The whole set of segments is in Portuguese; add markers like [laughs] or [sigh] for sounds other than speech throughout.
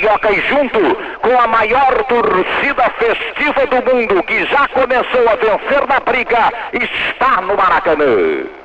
Carioca e junto com a maior torcida festiva do mundo que já começou a vencer na briga, está no Maracanã.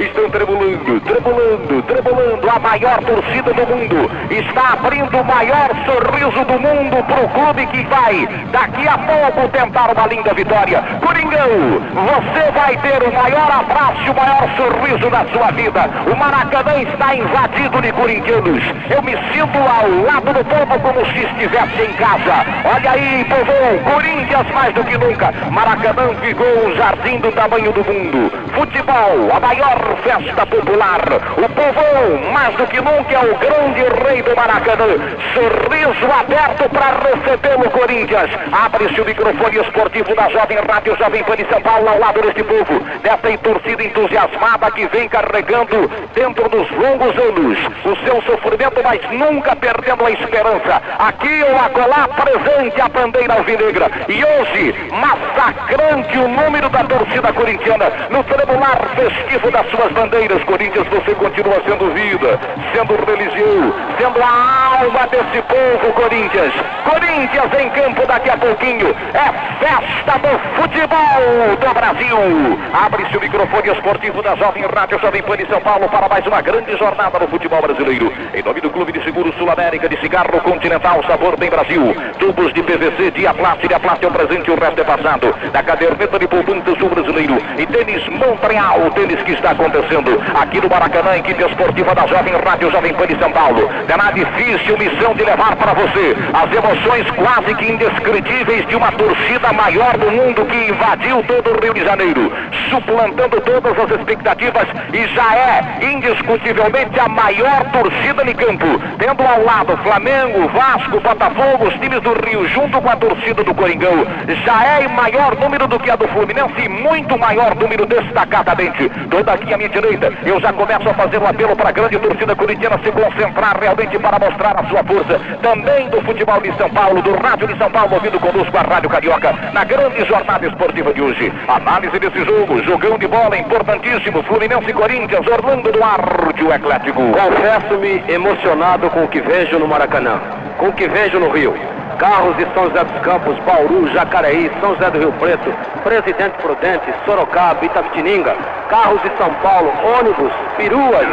Estão tremulando, tremulando, tremulando. A maior torcida do mundo está abrindo o maior sorriso do mundo para o clube que vai, daqui a pouco, tentar uma linda vitória. Coringão, você vai ter o maior abraço e o maior sorriso da sua vida. O Maracanã está invadido de corintianos. Eu me sinto ao lado do povo como se estivesse em casa. Olha aí, povo, Corinthians mais do que nunca. Maracanã ficou um jardim do tamanho do mundo. Futebol, a maior festa popular. O povão, mais do que nunca, é o grande rei do Maracanã. Sorriso aberto para recebê-lo, Corinthians. Abre-se o microfone esportivo da Jovem Rádio Jovem Pan de São Paulo, ao lado deste povo. Dessa torcida entusiasmada que vem carregando dentro dos longos anos o seu sofrimento, mas nunca perdendo a esperança. Aqui ou acolá, presente a bandeira alvinegra. E hoje, massacrante o número da torcida corintiana no tremular festivo das suas bandeiras. Corinthians, você continua sendo vida, sendo religião, sendo a alma desse povo, Corinthians. Corinthians em campo daqui a pouquinho. É festa do futebol do Brasil. Abre-se o microfone esportivo da Jovem Rádio Jovem Pan de São Paulo para mais uma grande jornada no futebol brasileiro. Em nome do Clube de Seguro Sul América de Cigarro Continental, sabor bem Brasil. Tubos de PVC, Diaplast, Diaplast é um presente, o resto é passado. Da caderneta de poupança sul brasileiro. E tênis Montreal, o tênis que está acontecendo aqui no Maracanã, equipe esportiva da Jovem Rádio Jovem Pan de São Paulo. Terá difícil missão de levar para você as emoções quase que indescritíveis de uma torcida maior do mundo que invadiu todo o Rio de Janeiro, suplantando todas as expectativas e já é indiscutivelmente a maior torcida de campo, tendo ao lado Flamengo, Vasco, Botafogo, os times do Rio, junto com a torcida do Coringão, já é em maior número do que a do Fluminense e muito maior número destacadamente. Toda aqui à minha direita, eu já começo a fazer um apelo para a grande torcida corintiana se concentrar realmente para mostrar a sua força, também do futebol de São Paulo, do rádio de São Paulo, ouvindo conosco a Rádio Carioca, na grande jornada esportiva de hoje. Análise desse jogo, jogão de bola importantíssimo, Fluminense e Corinthians, Orlando Duarte, o Eclético. Confesso-me emocionado com o que vejo no Maracanã, com o que vejo no Rio. Carros de São José dos Campos, Bauru, Jacareí, São José do Rio Preto, Presidente Prudente, Sorocaba, Itapetininga, carros de São Paulo, ônibus, peruas,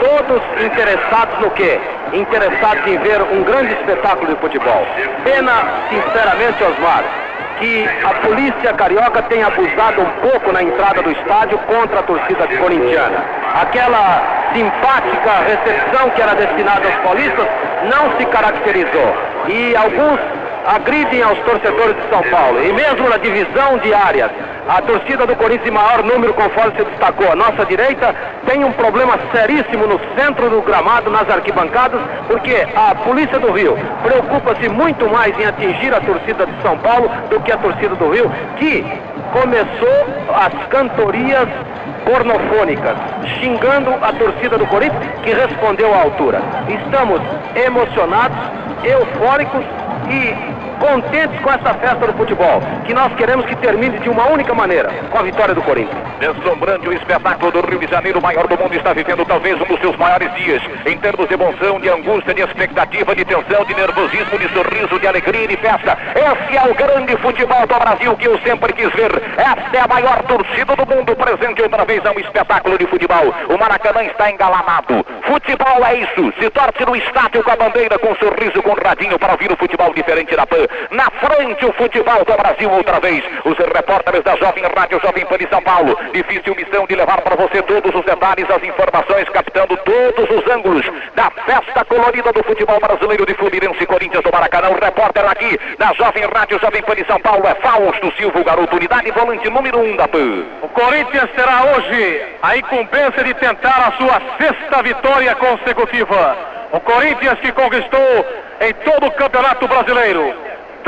todos interessados no quê? Interessados em ver um grande espetáculo de futebol. Pena, sinceramente, Osmar, que a polícia carioca tem abusado um pouco na entrada do estádio contra a torcida corintiana. Aquela simpática recepção que era destinada aos paulistas não se caracterizou. E alguns agridem aos torcedores de São Paulo. E mesmo na divisão de áreas, a torcida do Corinthians em maior número, conforme se destacou, a nossa direita tem um problema seríssimo no centro do gramado, nas arquibancadas, porque a Polícia do Rio preocupa-se muito mais em atingir a torcida de São Paulo do que a torcida do Rio, que começou as cantorias pornofônicas, xingando a torcida do Corinthians, que respondeu à altura. Estamos emocionados, eufóricos e contentes com essa festa do futebol, que nós queremos que termine de uma única maneira, com a vitória do Corinthians. Deslumbrante o espetáculo do Rio de Janeiro, o maior do mundo, está vivendo talvez um dos seus maiores dias, em termos de emoção, de angústia, de expectativa, de tensão, de nervosismo, de sorriso, de alegria e de festa. Esse é o grande futebol do Brasil que eu sempre quis ver. Esta é a maior torcida do mundo, presente outra vez a um espetáculo de futebol. O Maracanã está engalanado. Futebol é isso. Se torce no estádio com a bandeira, com um sorriso, com um radinho para ouvir o futebol diferente da PAN. Na frente o futebol do Brasil outra vez. Os repórteres da Jovem Rádio Jovem Pan de São Paulo. Difícil missão de levar para você todos os detalhes, as informações, captando todos os ângulos da festa colorida do futebol brasileiro de Fluminense e Corinthians do Maracanã. O repórter aqui da Jovem Rádio Jovem Pan de São Paulo é Fausto Silva, garoto unidade volante número 1 um da PAN. O Corinthians terá hoje a incumbência de tentar a sua sexta vitória consecutiva. O Corinthians que conquistou em todo o Campeonato Brasileiro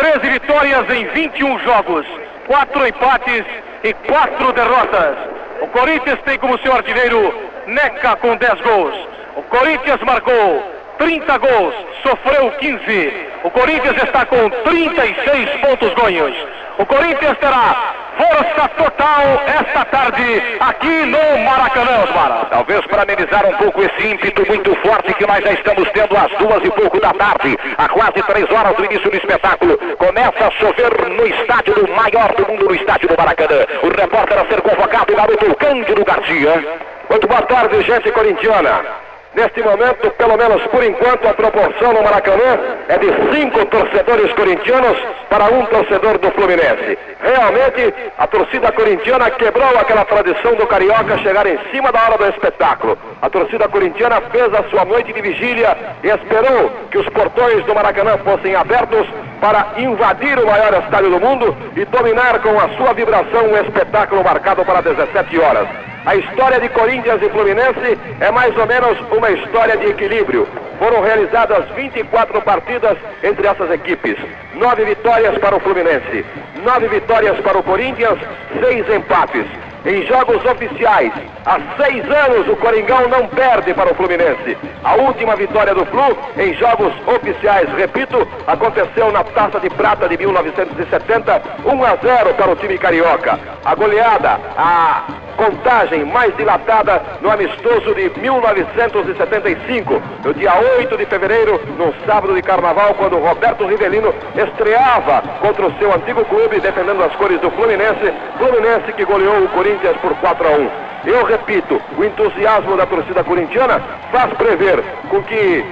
13 vitórias em 21 jogos, 4 empates e 4 derrotas. O Corinthians tem como seu artilheiro Neca com 10 gols. O Corinthians marcou 30 gols, sofreu 15. O Corinthians está com 36 pontos ganhos. O Corinthians terá força total esta tarde aqui no Maracanã, Osmar. Talvez para amenizar um pouco esse ímpeto muito forte que nós já estamos tendo às duas e pouco da tarde, há quase três horas do início do espetáculo. Começa a chover no estádio do maior do mundo, no estádio do Maracanã. O repórter a ser convocado, o garoto Cândido Garcia. Muito boa tarde, gente corintiana. Neste momento, pelo menos por enquanto, a proporção no Maracanã é de cinco torcedores corintianos para um torcedor do Fluminense. Realmente, a torcida corintiana quebrou aquela tradição do Carioca chegar em cima da hora do espetáculo. A torcida corintiana fez a sua noite de vigília e esperou que os portões do Maracanã fossem abertos para invadir o maior estádio do mundo e dominar com a sua vibração um espetáculo marcado para 17 horas. A história de Corinthians e Fluminense é mais ou menos uma história de equilíbrio. Foram realizadas 24 partidas entre essas equipes. Nove vitórias para o Fluminense, nove vitórias para o Corinthians, seis empates. Em jogos oficiais, há seis anos o Coringão não perde para o Fluminense. A última vitória do Flu em jogos oficiais, repito, aconteceu na Taça de Prata de 1970, 1 a 0 para o time carioca. A goleada, a contagem mais dilatada no amistoso de 1975, no dia 8 de fevereiro, no sábado de carnaval, quando Roberto Rivelino estreava contra o seu antigo clube, defendendo as cores do Fluminense, Fluminense que goleou o Corinthians por 4 a 1. Eu repito, o entusiasmo da torcida corintiana faz prever com que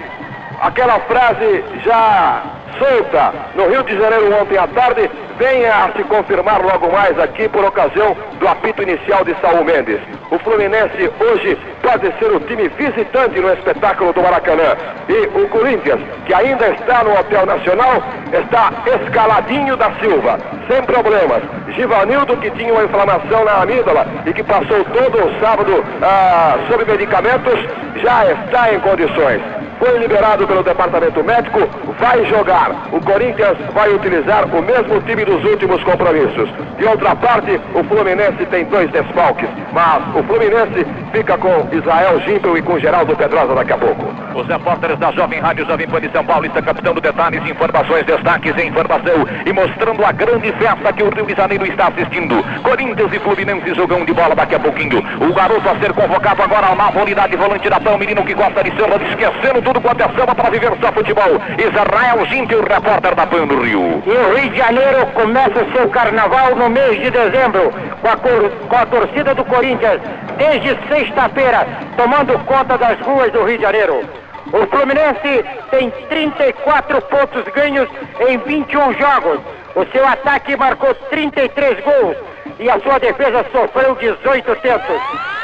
aquela frase já solta no Rio de Janeiro ontem à tarde venha a se confirmar logo mais aqui por ocasião do apito inicial de Saul Mendes. O Fluminense hoje pode ser o time visitante no espetáculo do Maracanã. E o Corinthians, que ainda está no Hotel Nacional, está escaladinho da Silva, sem problemas. Givanildo, que tinha uma inflamação na amígdala e que passou todo o sábado ah, sob medicamentos, já está em condições foi liberado pelo departamento médico, vai jogar. O Corinthians vai utilizar o mesmo time dos últimos compromissos. De outra parte, o Fluminense tem dois desfalques, mas o Fluminense fica com Israel Gimpel e com Geraldo Pedrosa daqui a pouco. Os repórteres da Jovem Rádio Jovem Pan de São Paulo estão captando detalhes, informações, destaques e informação e mostrando a grande festa que o Rio de Janeiro está assistindo. Corinthians e Fluminense jogam de bola daqui a pouquinho. O garoto a ser convocado agora a nova unidade volante da PAN, o menino que gosta de samba, esquecendo tudo quanto é samba para viver só futebol. Israel Gimpel, repórter da PAN do Rio. E o Rio de Janeiro começa o seu carnaval no mês de dezembro, com a, cor- com a torcida do Corinthians, desde sexta-feira, tomando conta das ruas do Rio de Janeiro. O Fluminense tem 34 pontos ganhos em 21 jogos. O seu ataque marcou 33 gols e a sua defesa sofreu 18 tentos.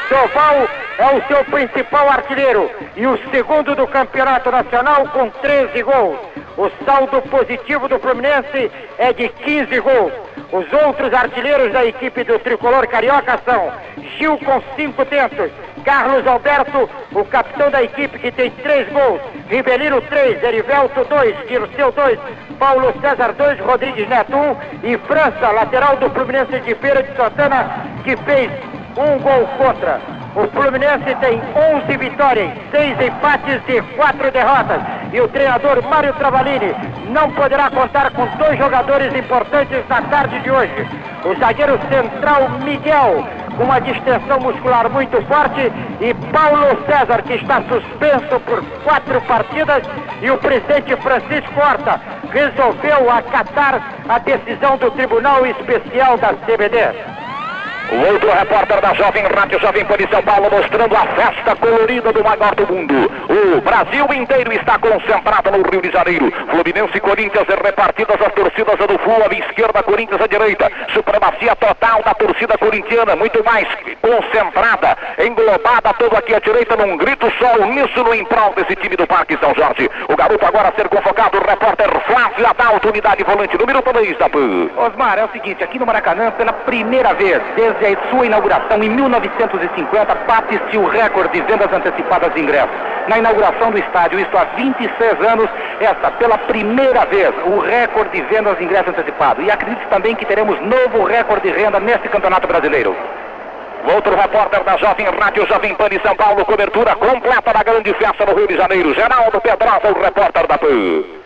Soval é o seu principal artilheiro e o segundo do campeonato nacional com 13 gols. O saldo positivo do Fluminense é de 15 gols. Os outros artilheiros da equipe do tricolor carioca são Gil com 5 tentos, Carlos Alberto, o capitão da equipe que tem 3 gols, Ribelino 3, Erivelto 2, Dirceu 2, Paulo César 2, Rodrigues Neto 1 e França, lateral do Fluminense de Feira de Santana, que fez um gol contra. O Fluminense tem 11 vitórias, 6 empates e 4 derrotas. e o treinador Mário Travalini não poderá contar com dois jogadores importantes na tarde de hoje. O zagueiro central Miguel, com uma distensão muscular muito forte, e Paulo César, que está suspenso por quatro partidas, e o presidente Francisco Horta resolveu acatar a decisão do Tribunal Especial da CBD. O outro repórter da Jovem Rádio Jovem Pan de São Paulo mostrando a festa colorida do maior do mundo. O Brasil inteiro está concentrado no Rio de Janeiro. Fluminense e Corinthians repartidas as torcidas do Flu, à esquerda, Corinthians à direita. Supremacia total da torcida corintiana, muito mais concentrada, englobada toda aqui à direita num grito só, uníssono em prol desse time do Parque São Jorge. O garoto agora a ser convocado, o repórter Flávio Adalto, unidade volante número 2 da PAN. Osmar, é o seguinte, aqui no Maracanã, pela primeira vez, desde a sua inauguração em 1950, bate-se o recorde de vendas antecipadas de ingressos. Na inauguração do estádio, isso há 26 anos, esta pela primeira vez, o recorde de vendas de ingressos antecipados. E acredite também que teremos novo recorde de renda neste Campeonato Brasileiro. Outro repórter da Jovem Rádio Jovem Pan de São Paulo, cobertura completa da grande festa no Rio de Janeiro. Geraldo Pedrosa, o repórter da PAN.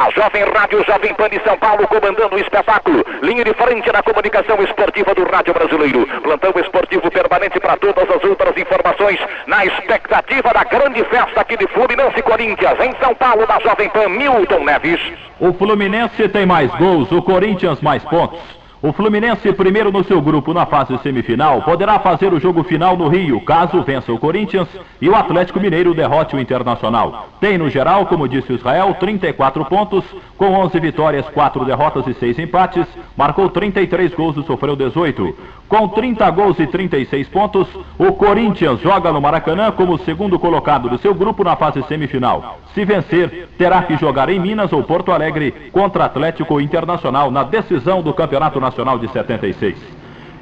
A Jovem Rádio Jovem Pan de São Paulo comandando o espetáculo. Linha de frente na comunicação esportiva do Rádio Brasileiro. Plantão esportivo permanente para todas as outras informações. Na expectativa da grande festa aqui de Fluminense Corinthians. Em São Paulo, da Jovem Pan, Milton Neves. O Fluminense tem mais gols, o Corinthians mais pontos. O Fluminense, primeiro no seu grupo na fase semifinal, poderá fazer o jogo final no Rio, caso vença o Corinthians e o Atlético Mineiro derrote o Internacional. Tem no geral, como disse o Israel, 34 pontos, com 11 vitórias, 4 derrotas e 6 empates, marcou 33 gols e sofreu 18. Com 30 gols e 36 pontos, o Corinthians joga no Maracanã como segundo colocado do seu grupo na fase semifinal. Se vencer, terá que jogar em Minas ou Porto Alegre contra Atlético Internacional na decisão do Campeonato Nacional de 76.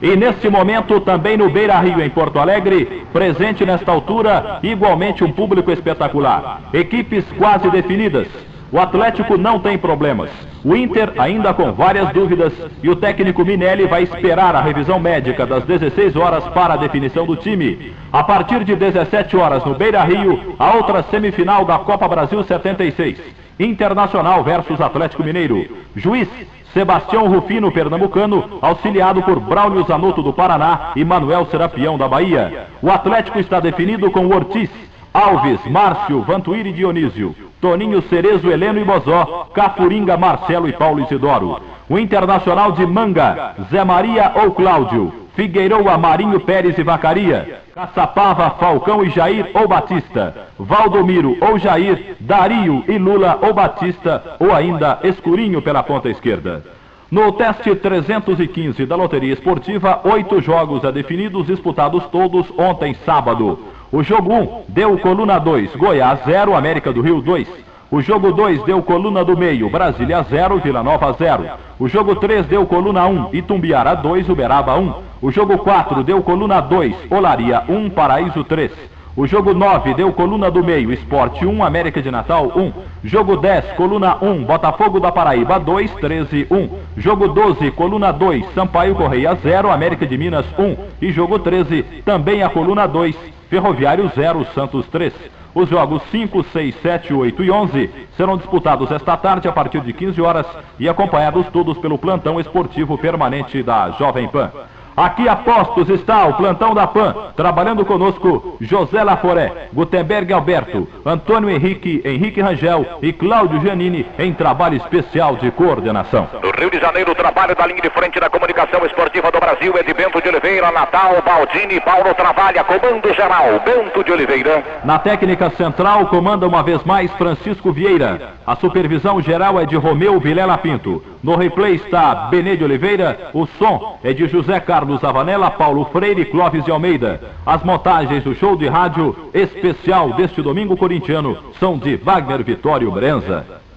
E neste momento, também no Beira Rio, em Porto Alegre, presente nesta altura, igualmente um público espetacular. Equipes quase definidas. O Atlético não tem problemas. O Inter ainda com várias dúvidas e o técnico Minelli vai esperar a revisão médica das 16 horas para a definição do time. A partir de 17 horas no Beira Rio, a outra semifinal da Copa Brasil 76. Internacional versus Atlético Mineiro. Juiz Sebastião Rufino, pernambucano, auxiliado por Braulio Zanotto do Paraná e Manuel Serapião da Bahia. O Atlético está definido com Ortiz, Alves, Márcio, Vantuíri Dionísio, Toninho Cerezo, Heleno e Bozó, Cafuringa, Marcelo e Paulo Isidoro. O Internacional de Manga, Zé Maria ou Cláudio, Figueiroa, Marinho Pérez e Vacaria, Caçapava, Falcão e Jair ou Batista, Valdomiro ou Jair, Dario e Lula ou Batista, ou ainda Escurinho pela ponta esquerda. No teste 315 da Loteria Esportiva, oito jogos a definidos, disputados todos ontem sábado. O jogo 1 deu coluna 2, Goiás 0, América do Rio 2. O jogo 2 deu coluna do meio, Brasília 0, Vila Nova 0. O jogo 3 deu coluna 1, Itumbiara 2, Uberaba 1. O jogo 4 deu coluna 2, Olaria 1, Paraíso 3. O jogo 9 deu coluna do meio, Esporte 1, América de Natal 1. Jogo 10, coluna 1, Botafogo da Paraíba 2, 13, 1. Jogo 12, coluna 2, Sampaio Correia 0, América de Minas 1. E jogo 13, também a coluna 2, Ferroviário 0, Santos 3. Os jogos 5, 6, 7, 8 e 11 serão disputados esta tarde a partir de 15 horas e acompanhados todos pelo plantão esportivo permanente da Jovem Pan. Aqui a postos está o plantão da PAN, trabalhando conosco José Laforé, Gutenberg Alberto, Antônio Henrique, Henrique Rangel e Cláudio Giannini em trabalho especial de coordenação. No Rio de Janeiro, o trabalho da linha de frente da comunicação esportiva do Brasil é de Bento de Oliveira, Natal, Baldini, Paulo Travalha, comando geral, Bento de Oliveira. Na técnica central comanda uma vez mais Francisco Vieira. A supervisão geral é de Romeu Vilela Pinto. No replay está Benê de Oliveira, o som é de José Carlos Avanella, Paulo Freire, Clóvis de Almeida. As montagens do show de rádio especial deste domingo corintiano são de Wagner Vitório Brenza.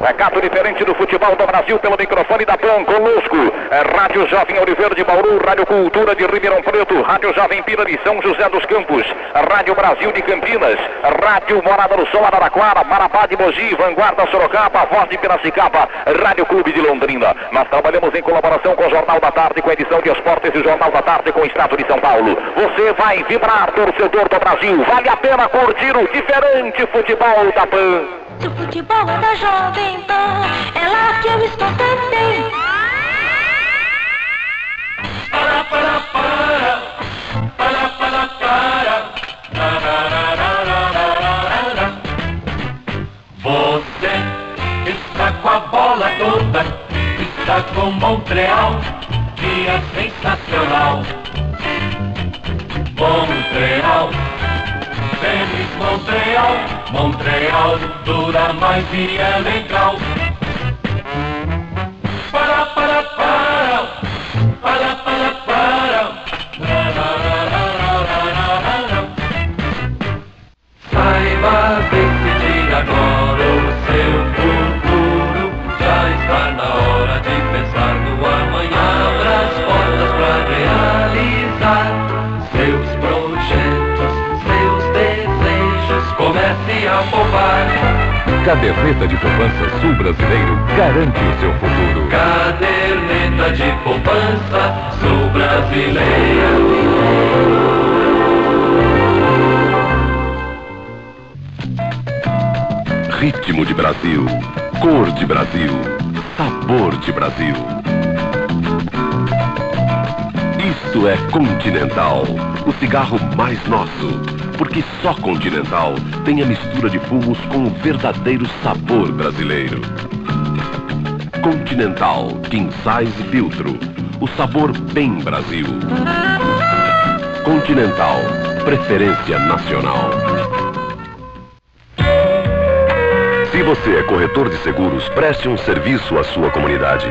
Recado diferente do futebol do Brasil pelo microfone da PAN conosco. É Rádio Jovem Oliveira de Bauru, Rádio Cultura de Ribeirão Preto, Rádio Jovem Pira de São José dos Campos, Rádio Brasil de Campinas, Rádio Morada do Sol Araraquara, Marabá de Mogi, Vanguarda Sorocaba, Voz de Piracicaba, Rádio Clube de Londrina. Nós trabalhamos em colaboração com o Jornal da Tarde, com a edição de esportes e o Jornal da Tarde com o Estado de São Paulo. Você vai vibrar, torcedor do Brasil. Vale a pena curtir o diferente futebol da PAN. O futebol é da Jovem Pan, é lá que eu estou também. Para, para, para. Para, para, para. Você está com a bola toda, está com Montreal, que é sensacional. Montreal, tênis Montreal, Montreal dura mais e legal. Para, para, para, para, para, para. Caderneta de poupança Sul Brasileiro garante o seu futuro. Caderneta de poupança, sou brasileiro. Ritmo de Brasil, cor de Brasil, sabor de Brasil. Isto é Continental, o cigarro mais nosso, porque só Continental tem a mistura de fumos com o verdadeiro sabor brasileiro. Continental, King Size Filtro, o sabor bem Brasil. Continental, preferência nacional. Se você é corretor de seguros, preste um serviço à sua comunidade.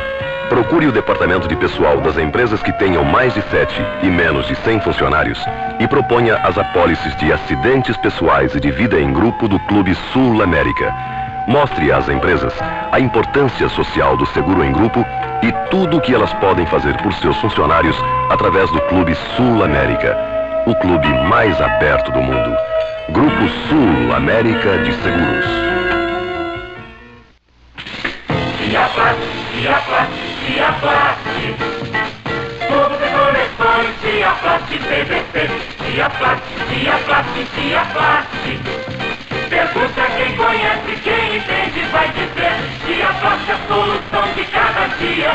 Procure o departamento de pessoal das empresas que tenham mais de 7 e menos de 100 funcionários e proponha as apólices de acidentes pessoais e de vida em grupo do Clube Sul América. Mostre às empresas a importância social do seguro em grupo e tudo o que elas podem fazer por seus funcionários através do Clube Sul América, o clube mais aberto do mundo. Grupo Sul América de Seguros. Ciaplast, Ciaplast, Ciaplast. Tudo de conexões, Ciaplast PVC. Ciaplast, Ciaplast, Ciaplast. Pergunta quem conhece, quem entende vai dizer. Ciaplast é a solução de cada dia.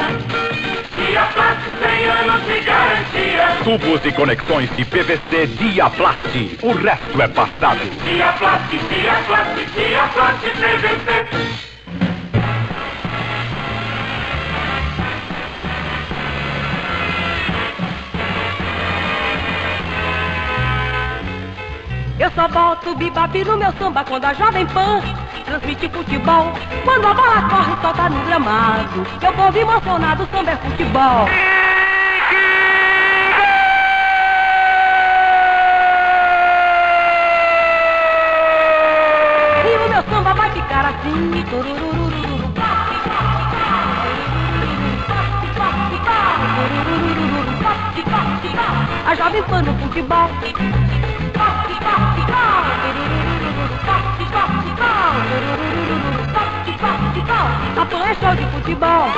Ciaplast 100 anos de garantia. Tubos e conexões de PVC Diaplast. O resto é passado. Ciaplast, Ciaplast, Ciaplast PVC. Eu só boto bebop no meu samba quando a Jovem Pan transmite futebol. Quando a bola corre, solta no gramado. Meu povo emocionado, samba é futebol. E o meu samba vai ficar assim. A Jovem Pan no futebol. A Pan é show de futebol.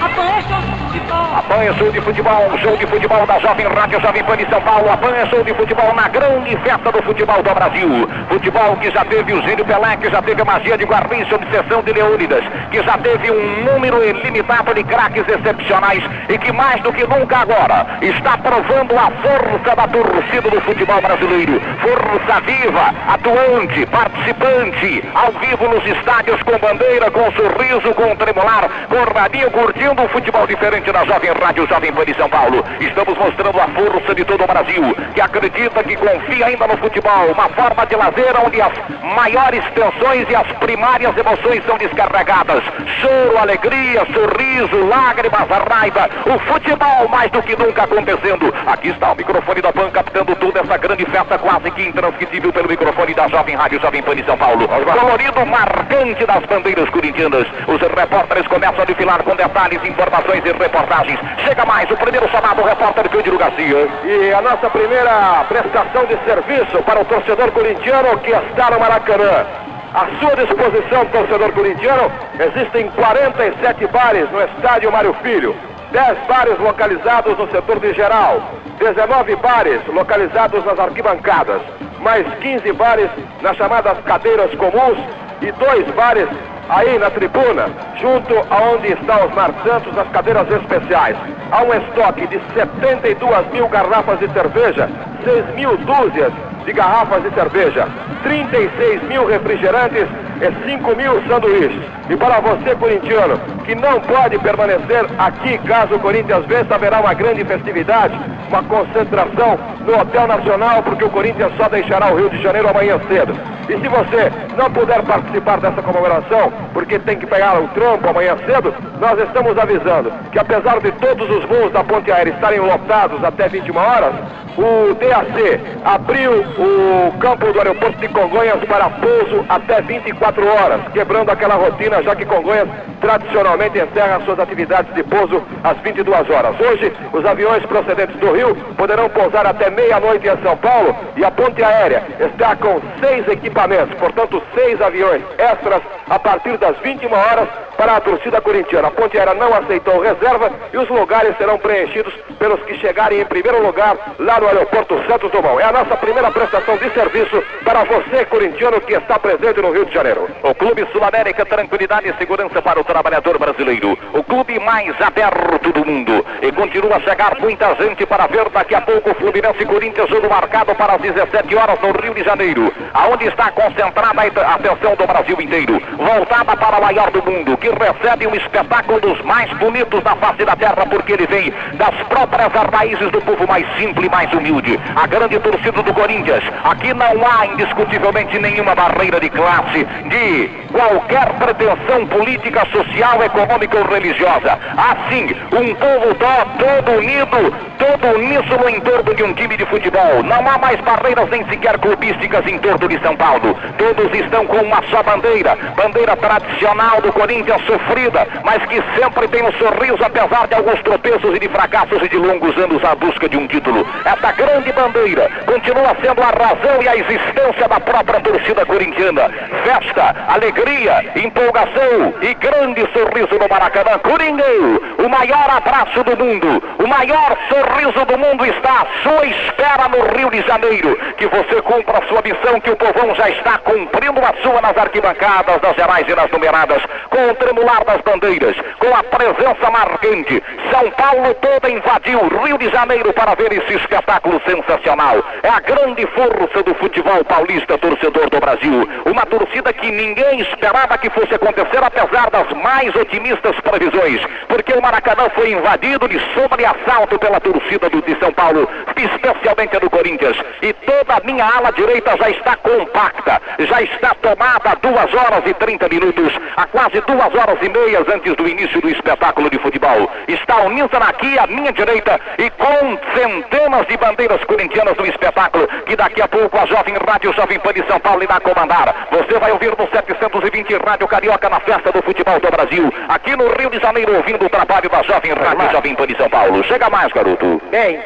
A Pan é show de futebol. PAN show de futebol, show de futebol da Jovem Rádio Jovem Pan de São Paulo. A show de futebol na grande festa do futebol do Brasil. Futebol que já teve o Gílio Pelé, que já teve a magia de Guardim sob sessão de Leônidas, que já teve um número ilimitado de craques excepcionais e que mais do que nunca agora está provando a força da torcida do futebol brasileiro. Força viva, atuante, participante, ao vivo nos estádios com bandeira, com sorriso, com tremular, com radinho curtindo um futebol diferente na Jovem Rádio Jovem Pan de São Paulo. Estamos mostrando a força de todo o Brasil, que acredita, que confia ainda no futebol. Uma forma de lazer onde as maiores tensões e as primárias emoções são descarregadas. Choro, alegria, sorriso, lágrimas, raiva. O futebol mais do que nunca acontecendo. Aqui está o microfone da PAN captando toda essa grande festa quase que intransmitível pelo microfone da Jovem Rádio Jovem Pan de São Paulo. Colorido marcante das bandeiras corintianas. Os repórteres começam a desfilar com detalhes, informações e reportagens. Chega mais o primeiro chamado, o repórter Pedro Garcia. E a nossa primeira prestação de serviço para o torcedor corintiano que está no Maracanã. À sua disposição, torcedor corintiano, existem 47 bares no estádio Mário Filho. 10 bares localizados no setor de geral, 19 bares localizados nas arquibancadas, mais 15 bares nas chamadas cadeiras comuns e dois bares aí na tribuna, junto aonde está Osmar Santos, as cadeiras especiais. Há um estoque de 72 mil garrafas de cerveja, 6 mil dúzias de garrafas de cerveja, 36 mil refrigerantes e 5 mil sanduíches. E para você, corintiano, que não pode permanecer aqui caso o Corinthians vença, haverá uma grande festividade, uma concentração no Hotel Nacional, porque o Corinthians só deixará o Rio de Janeiro amanhã cedo. E se você não puder participar dessa comemoração, porque tem que pegar o trampo amanhã cedo, nós estamos avisando que apesar de todos os voos da ponte aérea estarem lotados até 21 horas, o DAC abriu o campo do aeroporto de Congonhas para pouso até 24 horas, quebrando aquela rotina, já que Congonhas tradicionalmente encerra suas atividades de pouso às 22 horas. Hoje, os aviões procedentes do Rio poderão pousar até meia-noite em São Paulo e a ponte aérea está com seis equipamentos, portanto, seis aviões extras a partir das 21 horas para a torcida corintiana. A ponte aérea não aceitou reserva e os lugares serão preenchidos pelos que chegarem em primeiro lugar lá no aeroporto Santos Dumont. É a nossa primeira prestação de serviço para você, corintiano, que está presente no Rio de Janeiro. O Clube Sul-América, tranquilidade e segurança para o trabalhador brasileiro. O clube mais aberto do mundo. E continua a chegar muita gente para ver daqui a pouco o Fluminense Corinthians, jogo marcado para as 17 horas no Rio de Janeiro. Aonde está concentrada a atenção do Brasil inteiro. Voltada para o maior do mundo, que recebe um espetáculo dos mais bonitos da face da terra, porque ele vem das próprias raízes do povo mais simples e mais humilde. A grande torcida do Corinthians. Aqui não há indiscutivelmente nenhuma barreira de classe, de qualquer pretensão política, social, econômica ou religiosa. Há sim um povo todo unido, todo uníssono em torno de um time de futebol. Não há mais barreiras nem sequer clubísticas em torno de São Paulo. Todos estão com uma só bandeira, bandeira tradicional do Corinthians sofrida, mas que sempre tem um sorriso apesar de alguns tropeços e de fracassos e de longos anos à busca de um título. Essa grande bandeira continua sendo a razão e a existência da própria torcida corintiana. Festa, alegria, empolgação e grande sorriso no Maracanã. Coringão, o maior abraço do mundo, o maior sorriso do mundo está à sua espera no Rio de Janeiro. Que você cumpra a sua missão, que o povão já está cumprindo a sua nas arquibancadas, nas gerais e nas numeradas, com o tremular das bandeiras, com a presença marcante. São Paulo toda invadiu Rio de Janeiro para ver esse espetáculo sensacional. É a grande força do futebol paulista, torcedor do Brasil. Uma torcida que ninguém esperava que fosse acontecer, apesar das mais otimistas previsões, porque o Maracanã foi invadido de sobreassalto pela torcida do, de São Paulo, especialmente a do Corinthians. E toda a minha ala direita já está compacta, já está tomada há duas horas e 30 minutos, há quase duas horas e meias antes do início do espetáculo de futebol. Está o aqui à minha direita e com centenas de bandeiras corintianas no espetáculo, que daqui a pouco a Jovem Rádio Jovem Pan de São Paulo irá comandar. Você vai ouvir no 720 Rádio Carioca na festa do futebol do Brasil, aqui no Rio de Janeiro, ouvindo o trabalho da Jovem Rádio Jovem Pan de São Paulo. Chega mais, garoto. Bem,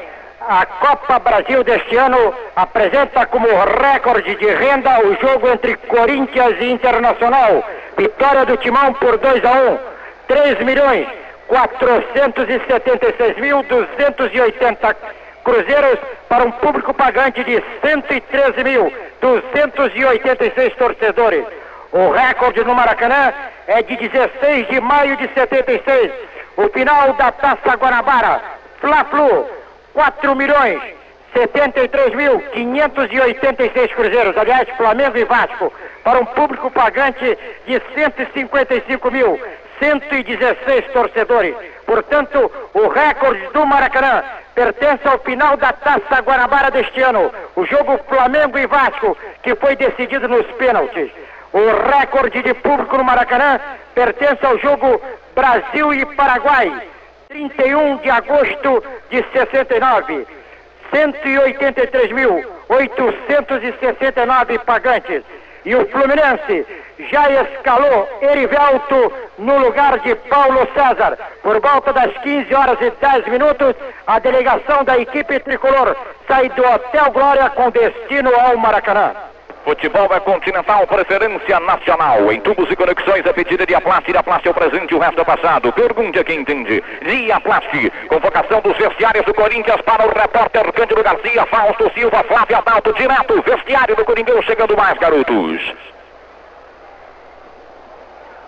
a Copa Brasil deste ano apresenta como recorde de renda o jogo entre Corinthians e Internacional. Vitória do Timão por 2 a 1. 3 milhões 476 mil 280 cruzeiros para um público pagante de 113 mil 286 torcedores. O recorde no Maracanã é de 16 de maio de 76. O final da Taça Guanabara, Fla-Flu, 4 milhões 73 mil 586 cruzeiros, aliás, Flamengo e Vasco, para um público pagante de 155 mil 116 torcedores. Portanto, o recorde do Maracanã pertence ao final da Taça Guanabara deste ano. O jogo Flamengo e Vasco, que foi decidido nos pênaltis. O recorde de público no Maracanã pertence ao jogo Brasil e Paraguai, 31 de agosto de 69. 183.869 pagantes. E o Fluminense já escalou Erivelto no lugar de Paulo César. Por volta das 15 horas e 10 minutos, a delegação da equipe tricolor sai do Hotel Glória com destino ao Maracanã. Futebol é continental, preferência nacional. Em tubos e conexões, a pedida de Aplast. Aplast é o presente, o resto é passado. Pergunte a quem entende. Diaplast. Convocação dos vestiários do Corinthians para o repórter Cândido Garcia, Fausto Silva, Flávio Adalto, direto. Vestiário do Coringão chegando mais, garotos.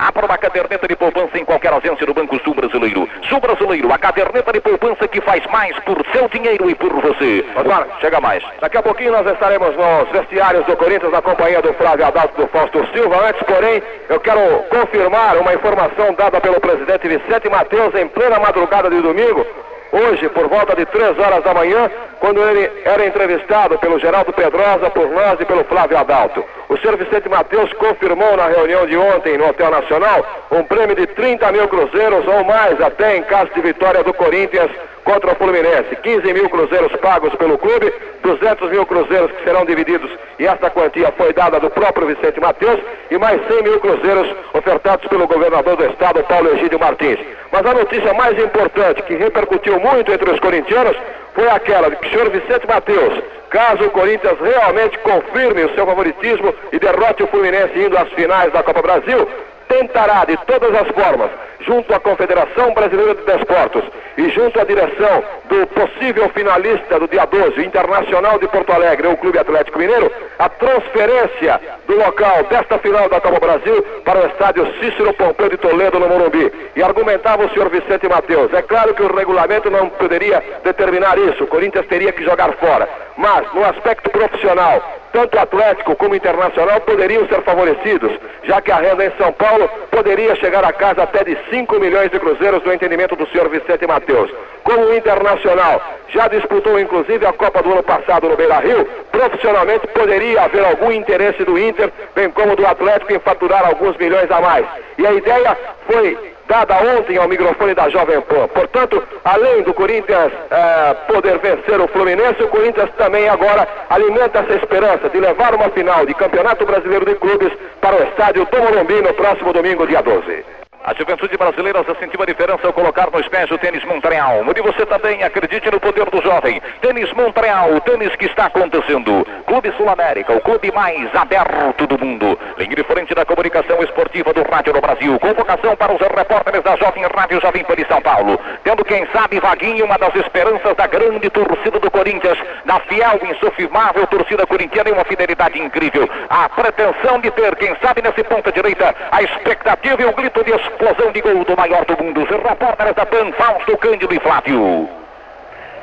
Abra uma caderneta de poupança em qualquer agência do Banco Sul Brasileiro. Sul Brasileiro, a caderneta de poupança que faz mais por seu dinheiro e por você. Osmar, chega mais. Daqui a pouquinho nós estaremos nos vestiários do Corinthians na companhia do Flávio Adalto do Fausto Silva. Antes, porém, eu quero confirmar uma informação dada pelo presidente Vicente Mateus em plena madrugada de domingo. Hoje, por volta de 3 horas da manhã, quando ele era entrevistado pelo Geraldo Pedrosa, por nós e pelo Flávio Adalto. O senhor Vicente Mateus confirmou na reunião de ontem no Hotel Nacional um prêmio de 30 mil cruzeiros ou mais até em caso de vitória do Corinthians contra o Fluminense. 15 mil cruzeiros pagos pelo clube, 200 mil cruzeiros que serão divididos e esta quantia foi dada do próprio Vicente Mateus e mais 100 mil cruzeiros ofertados pelo governador do estado, Paulo Egídio Martins. Mas a notícia mais importante que repercutiu muito entre os corintianos foi aquela de que o senhor Vicente Mateus, caso o Corinthians realmente confirme o seu favoritismo e derrote o Fluminense indo às finais da Copa Brasil, tentará de todas as formas, junto à Confederação Brasileira de Desportos e junto à direção do possível finalista do dia 12, Internacional de Porto Alegre, o Clube Atlético Mineiro, a transferência do local desta final da Copa Brasil para o estádio Cícero Pompeu de Toledo, no Morumbi. E argumentava o senhor Vicente Mateus. É claro que o regulamento não poderia determinar isso, o Corinthians teria que jogar fora. Mas, no aspecto profissional, tanto Atlético como Internacional poderiam ser favorecidos, já que a renda em São Paulo poderia chegar a casa até de 5 milhões de cruzeiros no entendimento do senhor Vicente Mateus. Como o Internacional já disputou inclusive a Copa do ano passado no Beira Rio, profissionalmente poderia haver algum interesse do Inter, bem como do Atlético, em faturar alguns milhões a mais. E a ideia foi dada ontem ao microfone da Jovem Pan. Portanto, além do Corinthians eh, poder vencer o Fluminense, o Corinthians também agora alimenta essa esperança de levar uma final de Campeonato Brasileiro de Clubes para o estádio do Morumbi no próximo domingo, dia 12. A juventude brasileira já sentiu a diferença ao colocar nos pés o tênis Montreal. Mude você também, acredite no poder do jovem. Tênis Montreal, o tênis que está acontecendo. Clube Sul América, o clube mais aberto do mundo. Linha de frente da comunicação esportiva do Rádio no Brasil. Convocação para os repórteres da Jovem Rádio Jovem Pan de São Paulo. Tendo, quem sabe, Vaguinho, uma das esperanças da grande torcida do Corinthians, da fiel, insofismável torcida corintiana e uma fidelidade incrível. A pretensão de ter, quem sabe, nesse ponta direita, a expectativa e o grito de explosão de gol do maior do mundo. Os repórteres da PAN, Fausto Cândido e Flávio.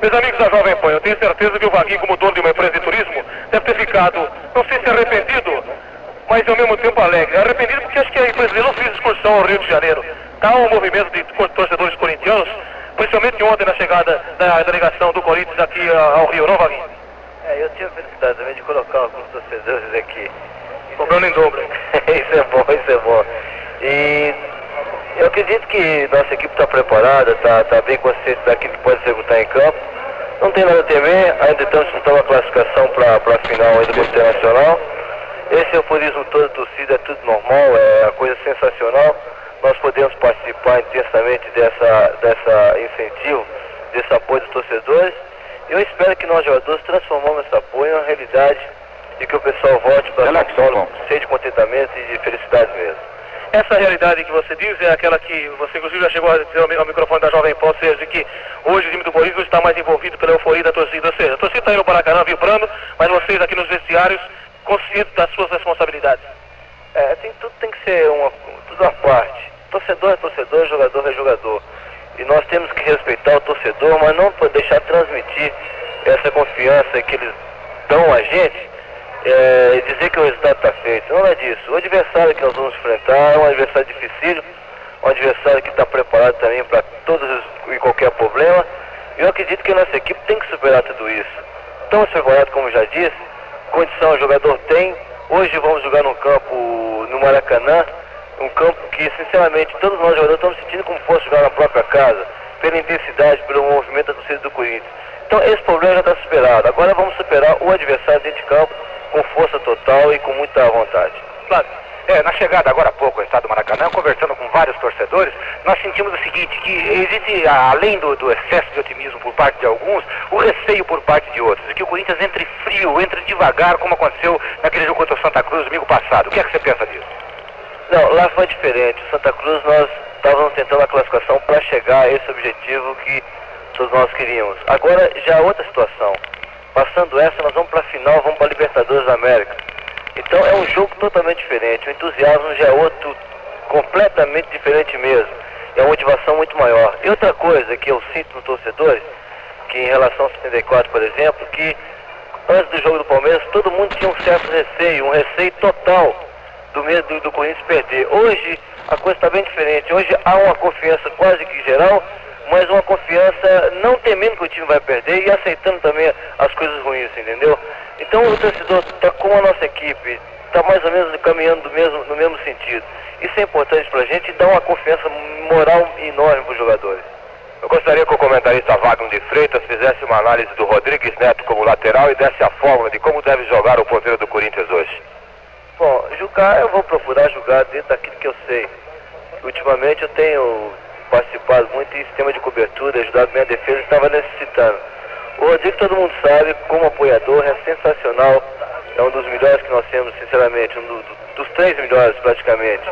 Meus amigos da Jovem Pan, eu tenho certeza que o Vaguinho, como dono de uma empresa de turismo, deve ter ficado, não sei se arrependido, mas ao mesmo tempo alegre. Arrependido porque acho que a empresa dele não fez excursão ao Rio de Janeiro. Está um movimento de torcedores corintianos, principalmente ontem na chegada da delegação do Corinthians aqui ao Rio, não, Vaguinho? É, eu tive a felicidade também de colocar alguns torcedores aqui. Cobrando em dobro. [laughs] isso é bom, isso é bom. E eu acredito que nossa equipe está preparada, está tá bem consciente daquilo que pode executar em campo. Não tem nada a temer, ainda estamos disputando a classificação para a final do Internacional. Esse euforismo todo da torcida é tudo normal, é uma coisa sensacional. Nós podemos participar intensamente dessa, dessa incentivo, desse apoio dos torcedores. Eu espero que nós jogadores transformamos esse apoio em uma realidade e que o pessoal volte para São Paulo cheio de contentamento e de felicidade mesmo. Essa realidade que você diz é aquela que você inclusive já chegou a dizer ao microfone da Jovem Pan, ou seja, de que hoje o time do Corinthians está mais envolvido pela euforia da torcida. Ou seja, a torcida está aí no Paracanã vibrando, mas vocês aqui nos vestiários conscientes das suas responsabilidades. É, tem, tudo tem que ser uma, tudo à parte. Torcedor é torcedor, jogador é jogador. E nós temos que respeitar o torcedor, mas não deixar transmitir essa confiança que eles dão a gente é, dizer que o resultado está feito. Não é disso. O adversário que nós vamos enfrentar é um adversário difícil, um adversário que está preparado também para todos os, e qualquer problema. Eu acredito que a nossa equipe tem que superar tudo isso. Estamos preparados, como já disse, condição o jogador tem. Hoje vamos jogar num campo no Maracanã, um campo que, sinceramente, todos nós jogadores estamos sentindo como fosse jogar na própria casa, pela intensidade, pelo movimento da torcida do Corinthians. Então esse problema já está superado. Agora vamos superar o adversário dentro de campo com força total e com muita vontade. Claro. É, na chegada agora há pouco ao estado do Maracanã, conversando com vários torcedores, nós sentimos o seguinte, que existe, além do, do, excesso de otimismo por parte de alguns, o receio por parte de outros, que o Corinthians entre frio, entre devagar, como aconteceu naquele jogo contra o Santa Cruz domingo passado. O que é que você pensa disso? Não, lá foi diferente. O Santa Cruz nós estávamos tentando a classificação para chegar a esse objetivo que todos nós queríamos. Agora já é outra situação. Passando essa, nós vamos para a final, vamos para a Libertadores da América. Então é um jogo totalmente diferente. O entusiasmo já é outro, completamente diferente mesmo. É uma motivação muito maior. E outra coisa que eu sinto nos torcedores, que em relação ao 74, por exemplo, que antes do jogo do Palmeiras, todo mundo tinha um certo receio, um receio total do medo do, do Corinthians perder. Hoje a coisa está bem diferente. Hoje há uma confiança quase que geral, mas uma confiança não temendo que o time vai perder e aceitando também as coisas ruins, entendeu? Então o torcedor está com a nossa equipe, está mais ou menos caminhando do mesmo, no mesmo sentido. Isso é importante para a gente e dá uma confiança moral enorme para os jogadores. Eu gostaria que o comentarista Wagner de Freitas fizesse uma análise do Rodrigues Neto como lateral e desse a fórmula de como deve jogar o ponteiro do Corinthians hoje. Bom, julgar, eu vou procurar julgar dentro daquilo que eu sei. Ultimamente eu tenho participado muito em sistema de cobertura, ajudado minha defesa estava necessitando. O Rodrigo, todo mundo sabe, como apoiador, é sensacional. É um dos melhores que nós temos, sinceramente, um do, dos três melhores praticamente.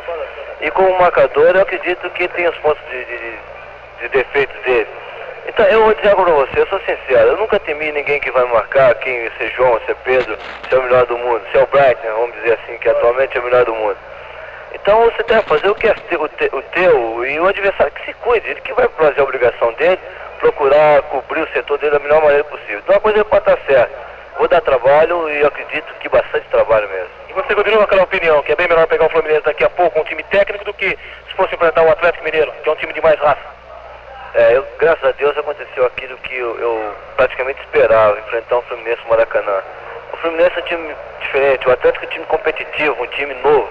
E como marcador, eu acredito que tem os pontos de, de, de defeitos dele. Então, eu vou dizer para você, eu sou sincero, eu nunca temi ninguém que vai marcar, quem se é João, se é Pedro, se é o melhor do mundo, se é o Brighton, vamos dizer assim, que atualmente é o melhor do mundo. Então você deve fazer o que é o, te, o teu e o adversário que se cuide, ele que vai fazer a obrigação dele, procurar cobrir o setor dele da melhor maneira possível. Então a coisa pode estar certa. Vou dar trabalho e acredito que bastante trabalho mesmo. E você continua com aquela opinião que é bem melhor pegar o Fluminense daqui a pouco, um time técnico, do que se fosse enfrentar o Atlético Mineiro, que é um time de mais raça? É, eu, graças a Deus aconteceu aquilo que eu, eu praticamente esperava, enfrentar o Fluminense no Maracanã. O Fluminense é um time diferente, o Atlético é um time competitivo, um time novo,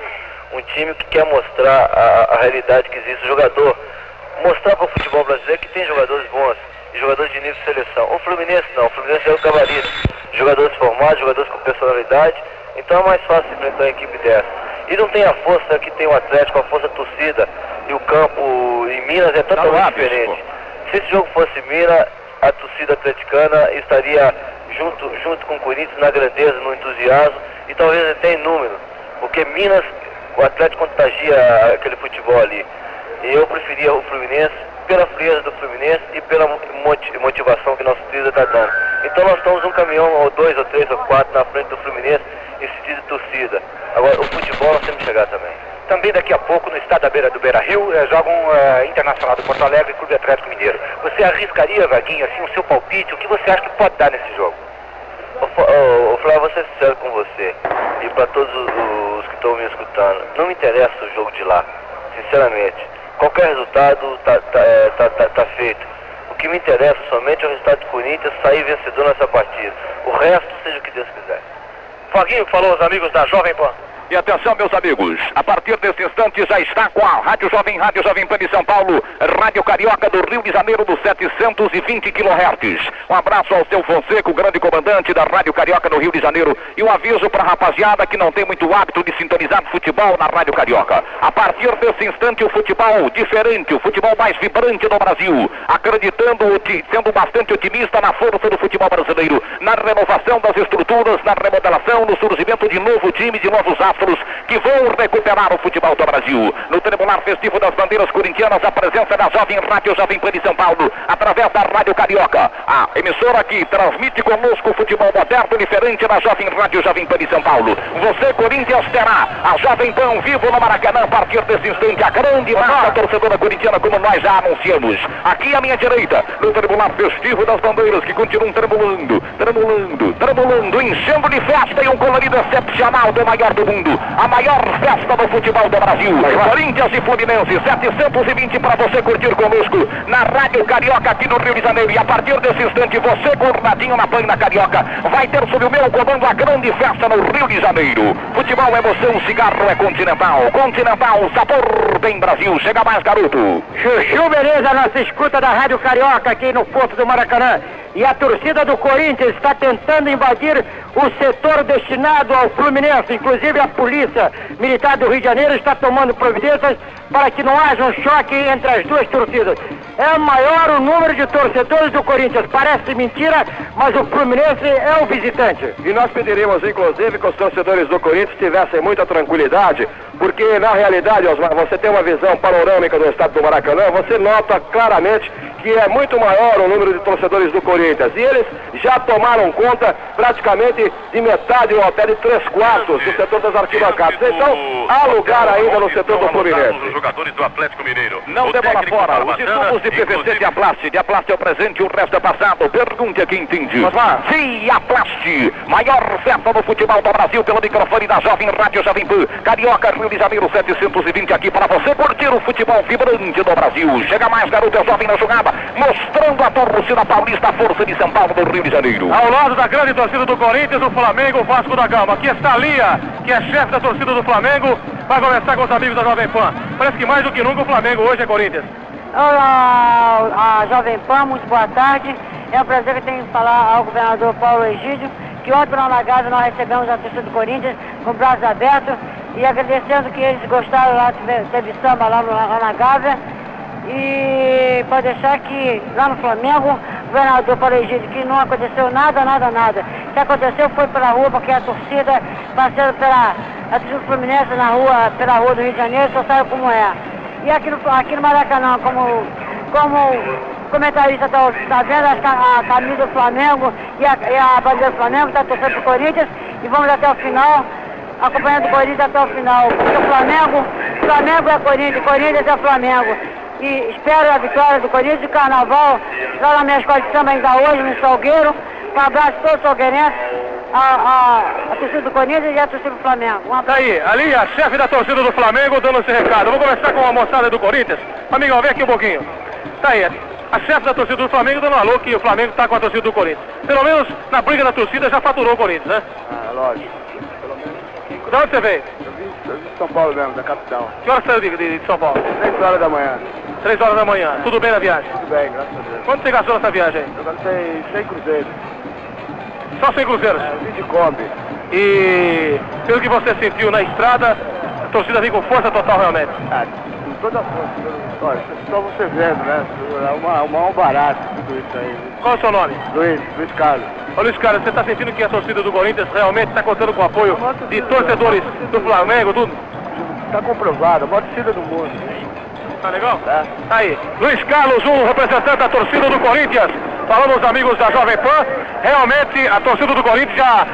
um time que quer mostrar a, a realidade que existe. O jogador, mostrar para o futebol brasileiro que tem jogadores bons e jogadores de nível de seleção. O Fluminense não, o Fluminense é o gabarito. Jogadores formados, jogadores com personalidade, então é mais fácil enfrentar uma equipe dessa. E não tem a força que tem o Atlético, a força torcida e o campo em Minas é totalmente diferente. Se esse jogo fosse Minas, a torcida atleticana estaria junto, junto com o Corinthians na grandeza, no entusiasmo e talvez até em número. Porque Minas, o Atlético contagia aquele futebol ali. E eu preferia o Fluminense pela frieza do Fluminense e pela motivação que nosso torcida está dando. Então nós estamos um caminhão ou dois ou três ou quatro na frente do Fluminense em sentido de torcida. Agora, o futebol nós temos que chegar também. Também daqui a pouco, no estado da beira do Beira Rio, eh, jogam eh, Internacional do Porto Alegre e Clube Atlético Mineiro. Você arriscaria, Vaguinho, assim, o seu palpite? O que você acha que pode dar nesse jogo? Ô, Flávio, vou ser sincero com você e para todos os, os que estão me escutando. Não me interessa o jogo de lá, sinceramente. Qualquer resultado tá, tá, é, tá, tá, tá feito. O que me interessa somente é o resultado do Corinthians sair vencedor nessa partida. O resto, seja o que Deus quiser. Foguinho falou aos amigos da Jovem Pan. E atenção, meus amigos, a partir desse instante já está com a Rádio Jovem, Rádio Jovem Pan de São Paulo, Rádio Carioca do Rio de Janeiro dos 720 kHz. Um abraço ao seu Fonseca, o grande comandante da Rádio Carioca no Rio de Janeiro. E um aviso para a rapaziada que não tem muito hábito de sintonizar futebol na Rádio Carioca. A partir desse instante, o futebol diferente, o futebol mais vibrante do Brasil. Acreditando, sendo bastante otimista na força do futebol brasileiro, na renovação das estruturas, na remodelação, no surgimento de novo time, de novos que vão recuperar o futebol do Brasil. No Tribunal Festivo das Bandeiras Corintianas, a presença da Jovem Rádio Jovem Pan de São Paulo, através da Rádio Carioca. A emissora que transmite conosco o futebol moderno diferente da Jovem Rádio Jovem Pan de São Paulo. Você, Corinthians, terá a Jovem Pan vivo no Maracanã a partir desse instante. A grande massa torcedora corintiana, como nós já anunciamos. Aqui à minha direita, no Tribunal Festivo das Bandeiras, que continuam tremulando, tremulando, tremulando, enchendo de festa e um colorido excepcional do maior do mundo mundo. A maior festa do futebol do Brasil. Corinthians e Fluminense, 720 para você curtir conosco na Rádio Carioca aqui no Rio de Janeiro. E a partir desse instante, você guardadinho na Plana Carioca vai ter sob o meu comando a grande festa no Rio de Janeiro. Futebol, emoção, cigarro é continental. Continental, sabor bem Brasil. Chega mais, garoto. Chuchu Beleza, nossa escuta da Rádio Carioca aqui no Porto do Maracanã. E a torcida do Corinthians está tentando invadir o setor destinado ao Fluminense. Inclusive a polícia militar do Rio de Janeiro está tomando providências para que não haja um choque entre as duas torcidas. É maior o número de torcedores do Corinthians. Parece mentira, mas o Fluminense é o visitante. E nós pediríamos, inclusive, que os torcedores do Corinthians tivessem muita tranquilidade, porque na realidade, Osmar, você tem uma visão panorâmica do estado do Maracanã, você nota claramente que é muito maior o número de torcedores do Corinthians. E eles já tomaram conta praticamente de metade ou até de três quartos do setor das arquibancadas. Então, há lugar ainda no setor do Fluminense. Os jogadores do Atlético Mineiro. Não tem bola fora. Os insumos de PVC de Aplaste. De Aplaste é o presente, o resto é passado. Pergunte a quem entende. Sim, Aplaste. Maior festa do futebol do Brasil pelo microfone da Jovem Rádio Jovem Pan. Carioca, Rio de Janeiro 720 aqui para você curtir o futebol vibrante do Brasil. Chega mais, garoto, é jovem na jogada, mostrando a torcida paulista, a força de São Paulo do Rio de Janeiro. Ao lado da grande torcida do Corinthians, o Flamengo, o Vasco da Gama. Aqui está a Lia, que é chefe da torcida do Flamengo. Vai conversar com os amigos da Jovem Pan. Parece que mais do que nunca o Flamengo hoje é Corinthians. Olá, a Jovem Pan, muito boa tarde. É um prazer que eu tenho que falar ao governador Paulo Egídio, que ontem na Lagada nós recebemos a torcida do Corinthians com braços abertos e agradecendo que eles gostaram lá, teve, teve samba lá, no, lá na Gávea. E pode deixar que lá no Flamengo, o governador Paulo Egídio, que não aconteceu nada, nada, nada. O que aconteceu foi pela rua, porque a torcida, passando pela a torcida Fluminense na rua, pela rua do Rio de Janeiro, só sabe como é. E aqui no, aqui no Maracanã, como, como comentarista está tá vendo ca- a camisa do Flamengo e a, e a bandeira do Flamengo, está torcendo pro Corinthians e vamos até o final, acompanhando o Corinthians até o final. Porque o Flamengo, Flamengo é Corinthians, Corinthians é Flamengo. E espero a vitória do Corinthians de carnaval lá na minha escola de samba ainda hoje, no Salgueiro. Um abraço a todos os salgueirenses, a, a, a torcida do Corinthians e a torcida do Flamengo. Um abraço. Tá aí, ali a chefe da torcida do Flamengo dando esse recado. Vou conversar com a moçada do Corinthians. Amigão, vem aqui um pouquinho. Tá aí, a chefe da torcida do Flamengo dando um alô que o Flamengo tá com a torcida do Corinthians. Pelo menos na briga da torcida já faturou o Corinthians, né? Ah, lógico. De onde você veio? Eu de São Paulo mesmo, da capital. Que hora saiu de, de- de São Paulo? 3 horas da manhã. Três horas da manhã. Tudo bem na viagem? Tudo bem, graças a Deus. Quanto você gastou nessa viagem? Eu gastei 100 cruzeiros. Só 100 cruzeiros? É, eu vim de Kombi. E pelo que você sentiu na estrada, a torcida vem com força total realmente. Ah, com toda a força. Olha, só você vendo, né? É uma, uma, um barato tudo isso aí. Qual é o seu nome? Luiz, Luiz Carlos. Ô Luiz Carlos, você está sentindo que a torcida do Corinthians realmente está contando com o apoio de torcedores do Flamengo, tudo? Tá comprovado, a maior torcida do mundo. Tá legal? Tá. Aí, Luiz Carlos, um representante da torcida do Corinthians, falando aos amigos da Jovem Pan, realmente a torcida do Corinthians já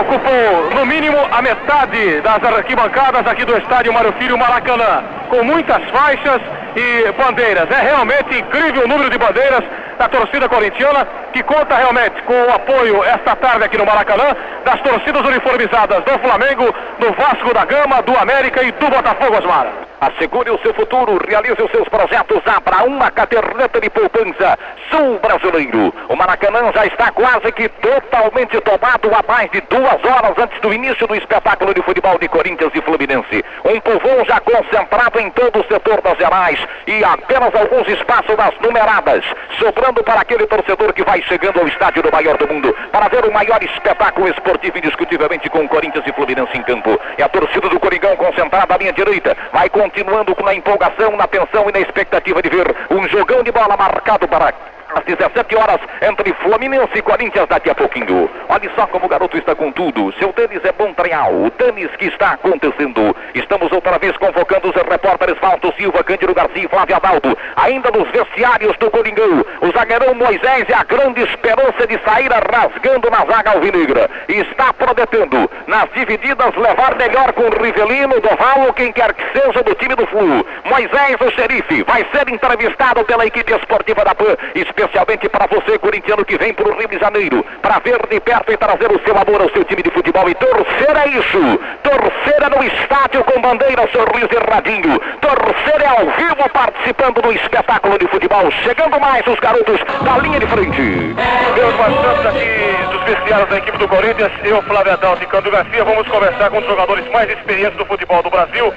ocupou no mínimo a metade das arquibancadas aqui do estádio Mário Filho Maracanã, com muitas faixas e bandeiras. É realmente incrível o número de bandeiras da torcida corintiana, que conta realmente com o apoio esta tarde aqui no Maracanã das torcidas uniformizadas do Flamengo, do Vasco da Gama, do América e do Botafogo, Osmar. Assegure o seu futuro, realize os seus projetos, abra uma caderneta de poupança. Sul Brasileiro. O Maracanã já está quase que totalmente tomado há mais de duas horas antes do início do espetáculo de futebol de Corinthians e Fluminense. Um povão já concentrado em todo o setor das gerais e apenas alguns espaços das numeradas, sobrando para aquele torcedor que vai chegando ao estádio do maior do mundo para ver o maior espetáculo esportivo indiscutivelmente com Corinthians e Fluminense em campo. E a torcida do Coringão concentrada à linha direita vai continuando com a empolgação, na tensão e na expectativa de ver um jogão de bola marcado para às 17 horas entre Fluminense e Corinthians daqui a pouquinho. Olha só como o garoto está com tudo. Seu tênis é Montreal, o tênis que está acontecendo. Estamos outra vez convocando os repórteres Valto Silva, Cândido Garcia e Flávio Adalto. Ainda nos vestiários do Coringão. O zagueirão Moisés é a grande esperança de sair rasgando na zaga alvinegra. Está prometendo nas divididas levar melhor com Rivelino, Doval quem quer que seja do time do Flu. Moisés, o xerife, vai ser entrevistado pela equipe esportiva da PAN. Especialmente para você, corintiano, que vem para o Rio de Janeiro, para ver de perto e trazer o seu amor ao seu time de futebol. E torcer é isso. Torcer é no estádio com bandeira, sorriso e radinho. Torcer é ao vivo participando do espetáculo de futebol. Chegando mais os garotos da linha de frente. Meus participantes aqui dos vestiários da equipe do Corinthians, eu, Flávio Adalto e Cândido Garcia, vamos conversar com os jogadores mais experientes do futebol do Brasil,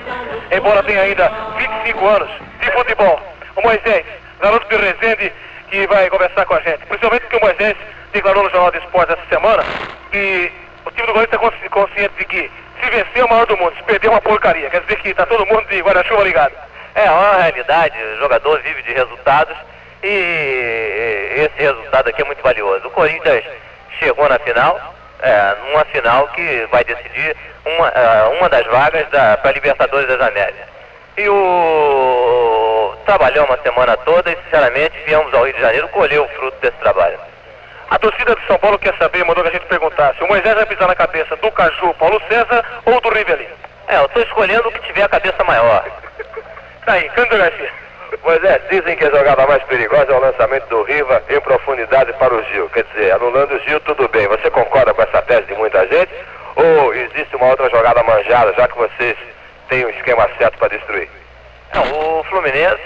embora tenha ainda 25 anos de futebol. O Moisés, garoto de Resende, que vai conversar com a gente. Principalmente porque o Moisés declarou no Jornal de Esportes essa semana que o time do Corinthians está consciente de que se vencer é o maior do mundo, se perder é uma porcaria. Quer dizer que está todo mundo de guarda-chuva ligado. É uma realidade, o jogador vive de resultados e esse resultado aqui é muito valioso. O Corinthians chegou na final, é, numa final que vai decidir uma, é, uma das vagas da, para Libertadores das Américas. E o trabalhou uma semana toda e sinceramente viemos ao Rio de Janeiro colher o fruto desse trabalho. A torcida de São Paulo quer saber, mandou que a gente perguntasse, o Moisés vai pisar na cabeça do Caju Paulo César ou do Rivelino? É, eu estou escolhendo o que tiver a cabeça maior. Tá aí, Cândido Garcia. Moisés, dizem que a jogada mais perigosa é o lançamento do Riva em profundidade para o Gil. Quer dizer, anulando o Gil, tudo bem. Você concorda com essa tese de muita gente? Ou existe uma outra jogada manjada, já que vocês têm o um esquema certo para destruir? Não, o Fluminense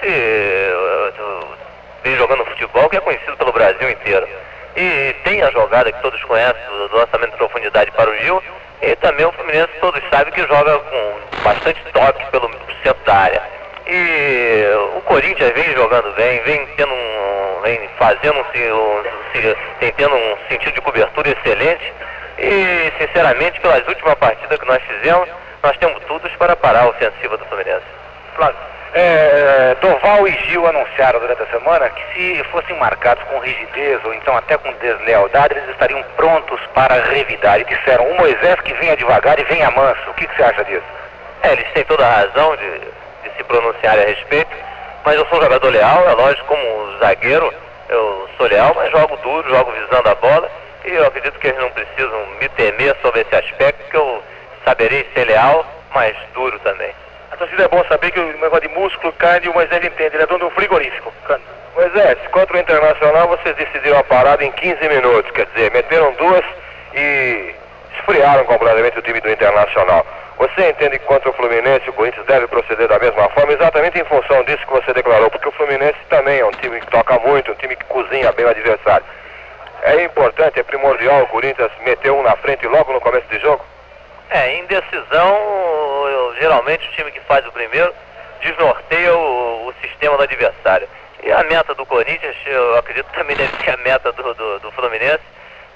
vem jogando futebol que é conhecido pelo Brasil inteiro. E tem a jogada que todos conhecem do, do lançamento de profundidade para o Gil. E também o Fluminense todos sabem que joga com bastante toque pelo centro da área. E o Corinthians vem jogando bem, vem tendo um, vem fazendo um, tem tendo um sentido de cobertura excelente. E sinceramente, pelas últimas partidas que nós fizemos, nós temos tudo para parar a ofensiva do Fluminense. Flávio, é, Doval e Gil anunciaram durante a semana que se fossem marcados com rigidez ou então até com deslealdade, eles estariam prontos para revidar. E disseram, o Moisés que venha devagar e venha manso. O que, que você acha disso? É, eles têm toda a razão de, de se pronunciarem a respeito, mas eu sou jogador leal, é lógico, como zagueiro, eu sou leal, mas jogo duro, jogo visando a bola, e eu acredito que eles não precisam me temer sobre esse aspecto, que eu saberei ser leal, mas duro também. Torcida é bom saber que o negócio de músculo, carne, o Moisés entende, ele é dono de um frigorífico. Moisés, contra o Internacional vocês decidiram a parada em 15 minutos, quer dizer, meteram duas e esfriaram completamente o time do Internacional. Você entende que contra o Fluminense o Corinthians deve proceder da mesma forma, exatamente em função disso que você declarou, porque o Fluminense também é um time que toca muito, um time que cozinha bem o adversário. É importante, é primordial o Corinthians meter um na frente logo no começo de jogo? É, em decisão, eu, geralmente o time que faz o primeiro desnorteia o, o, sistema do adversário. E a meta do Corinthians, eu acredito também deve ser a meta do, do, do Fluminense,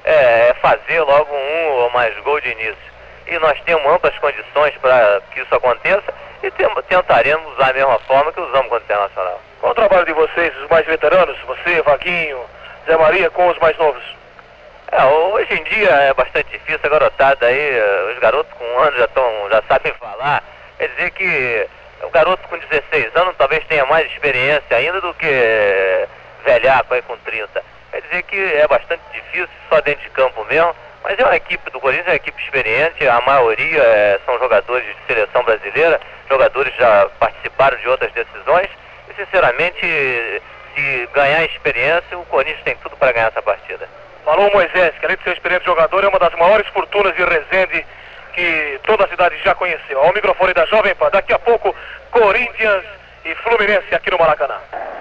é, é fazer logo um ou mais gol de início e nós temos amplas condições para que isso aconteça e tentaremos usar a mesma forma que usamos contra o Internacional. Qual o trabalho de vocês, os mais veteranos, você, Vaguinho, Zé Maria, com os mais novos? É, hoje em dia é bastante difícil, a garotada aí, eh, os garotos com um ano já, tão, já sabem falar, quer dizer que o garoto com 16 anos talvez tenha mais experiência ainda do que velhaco aí com 30. Quer dizer que é bastante difícil, só dentro de campo mesmo, mas é uma equipe do Corinthians, é uma equipe experiente, a maioria é, são jogadores de seleção brasileira, jogadores já participaram de outras decisões, e sinceramente, se ganhar experiência, o Corinthians tem tudo para ganhar essa partida. Falou Moisés, que além de ser um experiente jogador, é uma das maiores fortunas de Resende que toda a cidade já conheceu. Ao microfone da Jovem Pan, daqui a pouco, Corinthians e Fluminense aqui no Maracanã.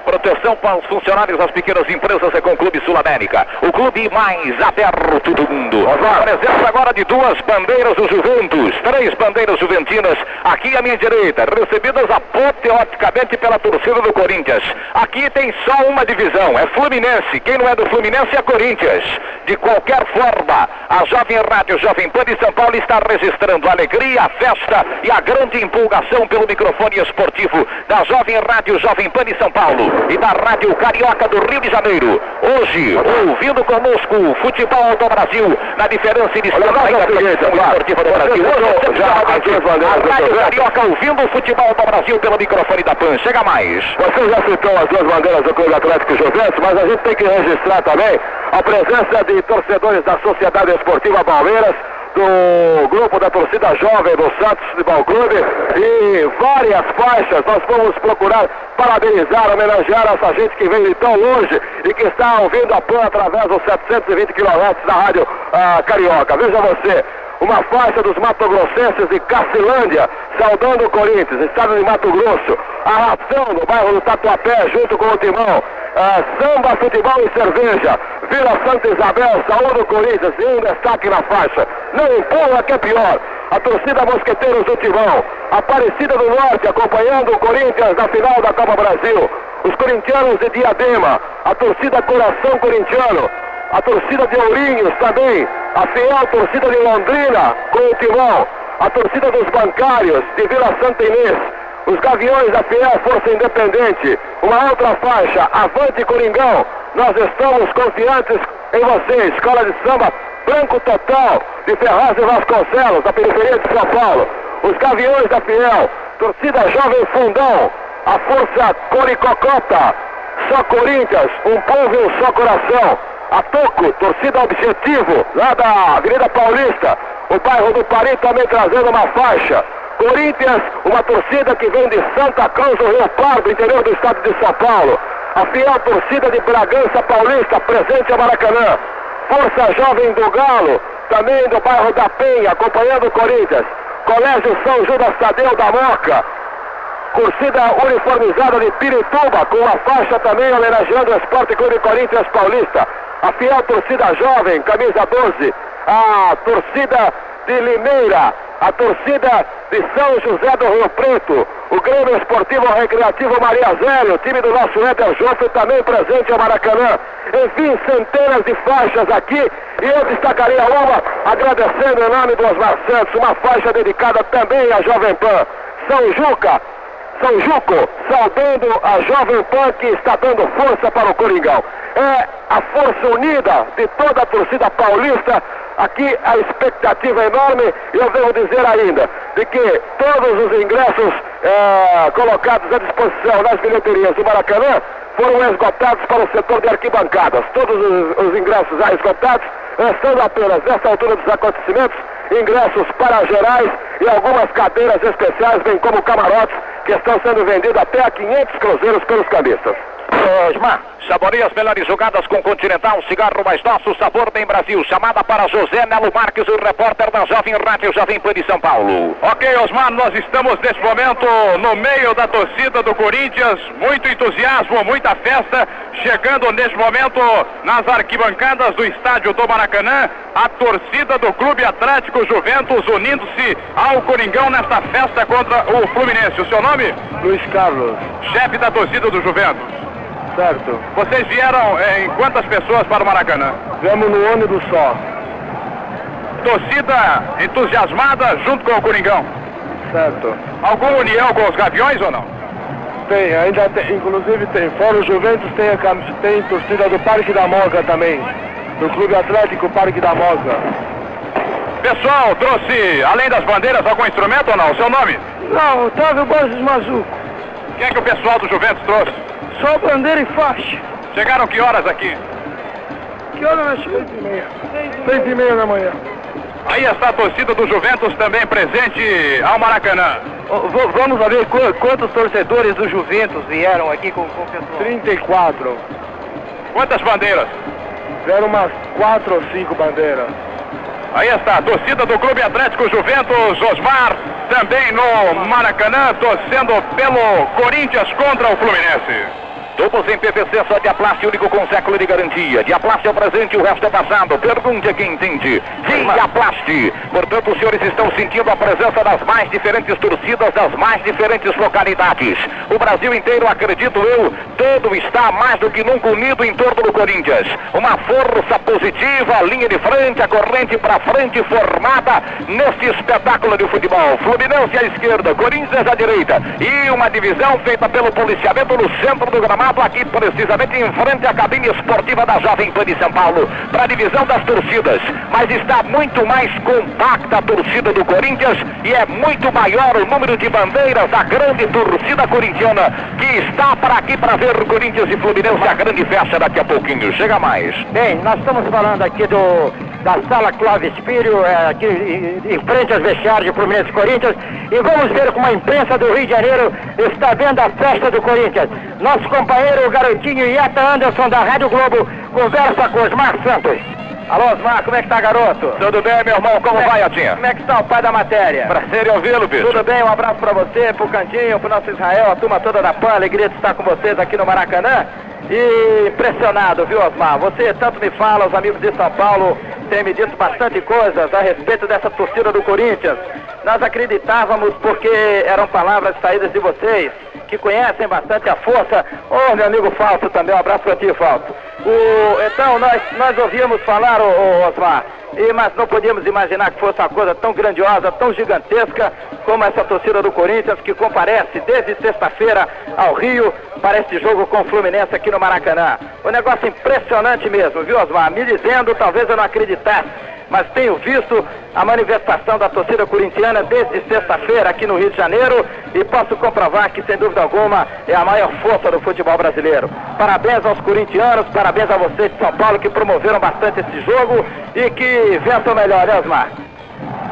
Proteção para os funcionários das pequenas empresas é com o Clube Sul América. O clube mais aberto do mundo. A presença agora de duas bandeiras do Juventus. Três bandeiras juventinas aqui à minha direita, recebidas apoteoticamente pela torcida do Corinthians. Aqui tem só uma divisão, é Fluminense. Quem não é do Fluminense é Corinthians. De qualquer forma, a Jovem Rádio Jovem Pan de São Paulo está registrando a alegria, a festa e a grande empolgação pelo microfone esportivo da Jovem Rádio Jovem Pan de São Paulo e da Rádio Carioca do Rio de Janeiro. Hoje, ouvindo conosco o futebol do Brasil na diferença inicial da esportiva do Brasil. Hoje, já, a Rádio Carioca ouvindo o futebol do Brasil pelo microfone da PAN. Chega mais. Você já citou as duas bandeiras do Clube Atlético Juventus, mas a gente tem que registrar também a presença de torcedores da Sociedade Esportiva Palmeiras do grupo da torcida jovem do Santos Futebol Clube e várias faixas. Nós vamos procurar parabenizar, homenagear essa gente que veio de tão longe e que está ouvindo a PAN através dos 720 km da Rádio ah, Carioca. Veja você, uma faixa dos Mato-Grossenses de Cacilândia, saudando o Corinthians, estado de Mato Grosso, a ração no bairro do Tatuapé, junto com o Timão, ah, samba, futebol e cerveja, Vila Santa Isabel, saúde do Corinthians, e um destaque na faixa, não empurra que é pior, a torcida Mosqueteiros do Timão, Aparecida do Norte acompanhando o Corinthians na final da Copa Brasil, os corintianos de Diadema, a torcida Coração Corintiano, a torcida de Ourinhos também, a fiel torcida de Londrina com o Timão, a torcida dos bancários de Vila Santa Inês, os Gaviões da Fiel Força Independente, uma outra faixa, Avante Coringão, nós estamos confiantes em você, Escola de Samba Branco Total, de Ferraz e Vasconcelos, da periferia de São Paulo. Os Gaviões da Fiel, torcida Jovem Fundão, a Força Coricocota, só Corinthians, um povo e um só coração. A Toco, torcida Objetivo, lá da Avenida Paulista, o bairro do Paris também trazendo uma faixa. Corinthians, uma torcida que vem de Santa Cruz do Rio Pardo, interior do estado de São Paulo. A fiel torcida de Bragança Paulista, presente a Maracanã. Força Jovem do Galo, também do bairro da Penha, acompanhando o Corinthians. Colégio São Judas Tadeu da Moca. Torcida uniformizada de Pirituba, com uma faixa também homenageando o Esporte Clube Corinthians Paulista. A fiel torcida jovem, camisa 12. A torcida de Limeira, a torcida de São José do Rio Preto, o Grêmio Esportivo Recreativo Maria Zélio, time do nosso Éder Joffre também presente ao Maracanã. Enfim, centenas de faixas aqui e eu destacaria uma agradecendo em nome do Osmar Santos, uma faixa dedicada também à Jovem Pan. São Juca, São Juco, saudando a Jovem Pan que está dando força para o Coringão. É a força unida de toda a torcida paulista Aqui a expectativa é enorme e eu devo dizer ainda de que todos os ingressos é, colocados à disposição nas bilheterias do Maracanã foram esgotados para o setor de arquibancadas. Todos os, os ingressos já esgotados, restando apenas nessa altura dos acontecimentos ingressos para gerais e algumas cadeiras especiais, bem como camarotes que estão sendo vendidos até a 500 cruzeiros pelos cambistas. Osmar, saboreia as melhores jogadas com Continental, cigarro mais nosso, sabor tem Brasil. Chamada para José Nelo Marques, o repórter da Jovem Rádio Jovem Pan de São Paulo. Ok, Osmar, nós estamos nesse momento no meio da torcida do Corinthians, muito entusiasmo, muita festa, chegando nesse momento nas arquibancadas do estádio do Maracanã, a torcida do Clube Atlético Juventus unindo-se ao Coringão nesta festa contra o Fluminense. O seu nome? Luiz Carlos. Chefe da torcida do Juventus. Certo. Vocês vieram eh, em quantas pessoas para o Maracanã? Viemos no ônibus só. Torcida entusiasmada junto com o Coringão. Certo. Alguma união com os Gaviões ou não? Tem, ainda tem, inclusive tem. Fora o Juventus tem, a, tem torcida do Parque da Moca também. Do Clube Atlético Parque da Moca. Pessoal, trouxe, além das bandeiras, algum instrumento ou não? O seu nome? Não, Otávio Borges Mazuco. Quem é que o pessoal do Juventus trouxe? Só bandeira e faixa. Chegaram que horas aqui? Que hora nós chegamos? Seis e meia. Seis e meia da manhã. Aí está a torcida do Juventus também presente ao Maracanã. V vamos ver qu quantos torcedores do Juventus vieram aqui com, com o pessoal. 34. Quantas bandeiras? Vieram umas quatro ou cinco bandeiras. Aí está a torcida do Clube Atlético Juventus, Osmar, também no Maracanã, torcendo pelo Corinthians contra o Fluminense. Tubos em PVC só Diaplast, único com século de garantia. Diaplast é o presente, o resto é passado. Pergunte a quem entende. Diaplast. Portanto, os senhores estão sentindo a presença das mais diferentes torcidas das mais diferentes localidades. O Brasil inteiro, acredito eu, todo está mais do que nunca unido em torno do Corinthians. Uma força positiva, linha de frente, a corrente para frente formada neste espetáculo de futebol. Fluminense à esquerda, Corinthians à direita. E uma divisão feita pelo policiamento no centro do gramado aqui precisamente em frente à cabine esportiva da Jovem Pan de São Paulo, para a divisão das torcidas. Mas está muito mais compacta a torcida do Corinthians e é muito maior o número de bandeiras da grande torcida corintiana que está para aqui para ver Corinthians e Fluminense a grande festa daqui a pouquinho. Chega mais. Bem, nós estamos falando aqui do da sala Clóvis Filho, é, aqui em, frente aos vestiários de Fluminense e Corinthians, e vamos ver como a imprensa do Rio de Janeiro está vendo a festa do Corinthians. Nosso companheiro, o garotinho Ieta Anderson, da Rádio Globo, conversa com Osmar Santos. Alô, Osmar, como é que tá, garoto? Tudo bem, meu irmão? Como é, vai, Atinha? Como é que está o pai da matéria? Prazer em ouvi-lo, bicho. Tudo bem, um abraço pra você, pro Cantinho, pro nosso Israel, a turma toda da PAN, alegria de estar com vocês aqui no Maracanã. E impressionado, viu, Osmar? Você tanto me fala, os amigos de São Paulo têm me dito bastante coisas a respeito dessa torcida do Corinthians. Nós acreditávamos porque eram palavras saídas de vocês, que conhecem bastante a força. Ô, oh, meu amigo Falso também, um abraço pra ti, Falso. O, então, nós, nós ouvíamos falar, Osmar, e, mas não podíamos imaginar que fosse uma coisa tão grandiosa, tão gigantesca como essa torcida do Corinthians que comparece desde sexta-feira ao Rio para este jogo com o Fluminense aqui no Maracanã. Um negócio impressionante mesmo, viu, Osmar? Me dizendo, talvez eu não acreditasse mas tenho visto a manifestação da torcida corintiana desde sexta-feira aqui no Rio de Janeiro e posso comprovar que, sem dúvida alguma, é a maior força do futebol brasileiro. Parabéns aos corintianos, parabéns a vocês de São Paulo que promoveram bastante esse jogo e que vençam melhor, né, Osmar?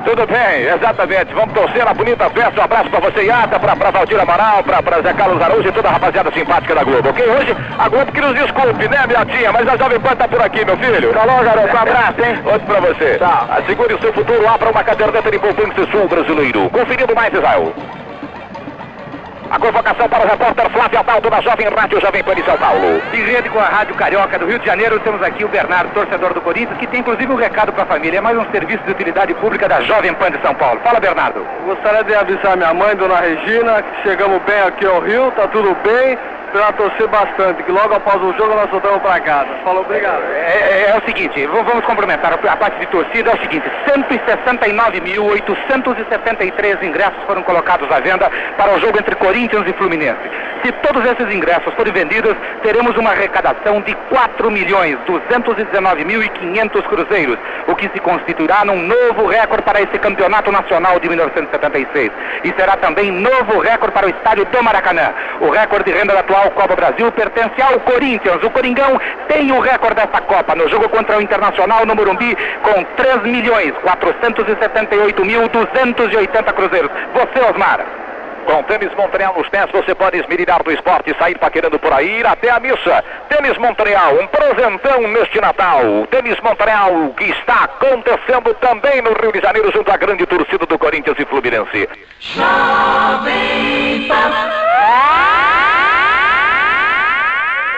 Tudo bem, exatamente. Vamos torcer a bonita festa. Um abraço pra você, Iata, pra, pra Valdir Amaral, pra, pra Zé Carlos Araújo e toda a rapaziada simpática da Globo, ok? Hoje a Globo que nos desculpe, né, minha tia? Mas a Jovem Pan tá por aqui, meu filho. Falou, garoto. Um abraço, hein? Outro pra você. Tchau. Assegure o seu futuro lá pra uma caderneta de poupança sul brasileiro. Conferindo mais, Israel. A convocação para o repórter Flávio Abaldo da Jovem Rádio Jovem Pan de São Paulo. Em rede com a Rádio Carioca do Rio de Janeiro, temos aqui o Bernardo, torcedor do Corinthians, que tem inclusive um recado para a família. É mais um serviço de utilidade pública da Jovem Pan de São Paulo. Fala, Bernardo. Gostaria de avisar minha mãe, dona Regina, que chegamos bem aqui ao Rio, tá tudo bem para torcer bastante, que logo após o jogo nós voltamos para casa. Falou, obrigado. É, é, é, o seguinte, vamos cumprimentar a parte de torcida, é o seguinte, 169.873 ingressos foram colocados à venda para o jogo entre Corinthians e Fluminense. Se todos esses ingressos forem vendidos, teremos uma arrecadação de 4 milhões 219.500 cruzeiros, o que se constituirá num novo recorde para esse campeonato nacional de 1976. E será também novo recorde para o estádio do Maracanã. O recorde de renda da atual atual Copa Brasil pertence ao Corinthians. O Coringão tem o recorde dessa Copa no jogo contra o Internacional no Morumbi com 3 milhões 478 mil 280 cruzeiros. Você, Osmar. Com tênis Montreal nos pés, você pode esmerilhar do esporte e sair paquerando por aí, ir até a missa. Tênis Montreal, um presentão neste Natal. Tênis Montreal, que está acontecendo também no Rio de Janeiro, junto à grande torcida do Corinthians e Fluminense. Jovem Pan.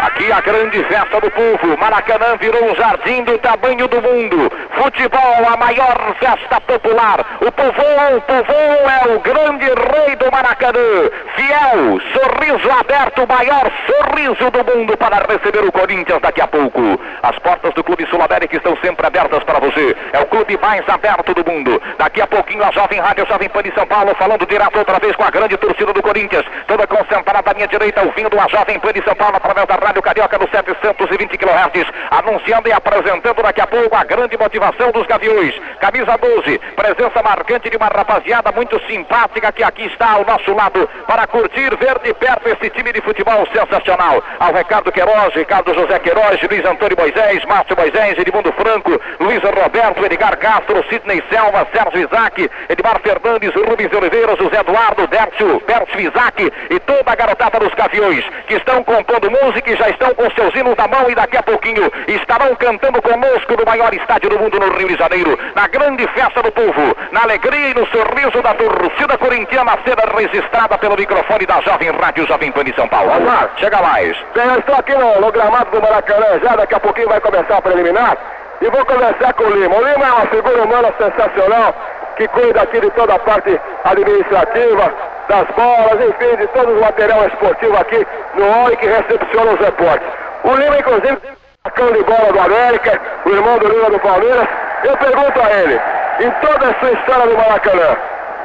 Aqui a grande festa do povo. Maracanã virou um jardim do tamanho do mundo. Futebol, a maior festa popular. O povão, o povão é o grande rei do Maracanã. Fiel, sorriso aberto, maior sorriso do mundo para receber o Corinthians daqui a pouco. As portas do Clube Sul-América estão sempre abertas para você. É o clube mais aberto do mundo. Daqui a pouquinho a Jovem Rádio Jovem Pan de São Paulo falando direto outra vez com a grande torcida do Corinthians. Toda concentrada à minha direita, ouvindo a Jovem Pan de São Paulo através da Rádio Carioca no 720 kHz, anunciando e apresentando daqui a pouco a grande motivação dos Gaviões. Camisa 12, presença marcante de uma rapaziada muito simpática que aqui está ao nosso lado para curtir, ver de perto esse time de futebol sensacional. Ao Ricardo Queiroz, Ricardo José Queiroz, Luiz Antônio Moisés, Márcio Moisés, Edmundo Franco, Luiz Roberto, Edgar Castro, Sidney Selva, Sérgio Isaac, Edmar Fernandes, Rubens Oliveira, José Eduardo, Dércio, Pércio Isaac e toda a garotada dos Gaviões que estão compondo música e já estão com seus hinos na mão e daqui a pouquinho estarão cantando conosco no maior estádio do mundo no Rio de Janeiro, na grande festa do povo, na alegria e no sorriso da torcida corintiana sendo registrada pelo microfone da Jovem Rádio Jovem Pan de São Paulo. Osmar, chega mais. Bem, eu estou aqui no, no gramado do Maracanã já, daqui a pouquinho vai começar a preliminar e vou conversar com o Lima. O Lima é uma figura humana sensacional que cuida aqui de toda a parte administrativa, das bolas, enfim, de todo o material esportivo aqui no OI que recepciona os repórteres. O Lima, inclusive, sacão de bola do América, o irmão do Lima do Palmeiras. Eu pergunto a ele, em toda a sua história do Maracanã,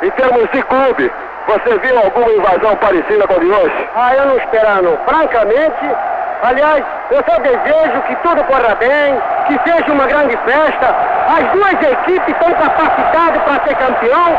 em termos de clube, você viu alguma invasão parecida com a de hoje? Ah, eu não esperava não. Francamente, Aliás, eu só desejo que tudo corra bem, que seja uma grande festa. As duas equipes estão capacitadas para ser campeão.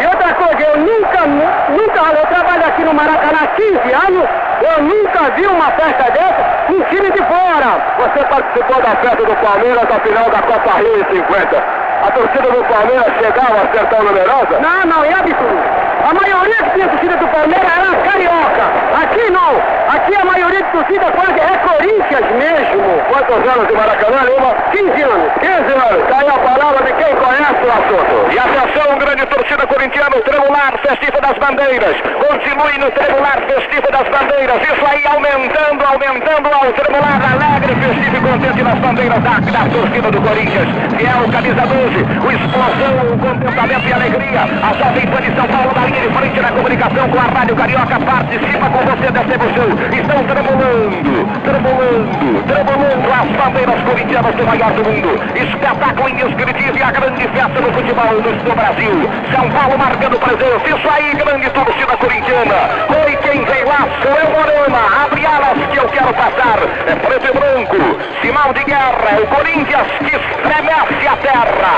E outra coisa, eu nunca, nunca, eu trabalho aqui no Maracanã há 15 anos, eu nunca vi uma festa dessa com um time de fora. Você participou da festa do Palmeiras na final da Copa Rio em 50. A torcida do Palmeiras chegava a ser tão numerosa? Não, não, é absurdo. A maioria que tinha torcida do Palmeiras era carioca. Aqui não. Aqui a maioria de torcida quase é Corinthians mesmo. Quantos anos de Maracanã, Lima? 15 anos. 15 anos. Tá aí a palavra de quem conhece o assunto. E atenção, grande torcida corintiana, o tremular festivo das bandeiras. Continue no tremular festivo das bandeiras. Isso aí aumentando, aumentando ao tremular alegre, festivo e contente nas bandeiras da, da torcida do Corinthians. Que é o camisa 12, o explosão, o contentamento e alegria. A jovem fã de São Paulo da linha de frente na comunicação com a Rádio Carioca. Participa com você dessa emoção. Estão tremulando, tremulando, tremulando as bandeiras corintianas do maior do mundo. Espetáculo indescritível e a grande festa do futebol do Brasil. São Paulo marcando presença. Isso aí, grande torcida corintiana. Foi quem veio lá, eu, Morena. Abre alas que eu quero passar. É preto e branco. Sinal de guerra. É o Corinthians que estremece a terra.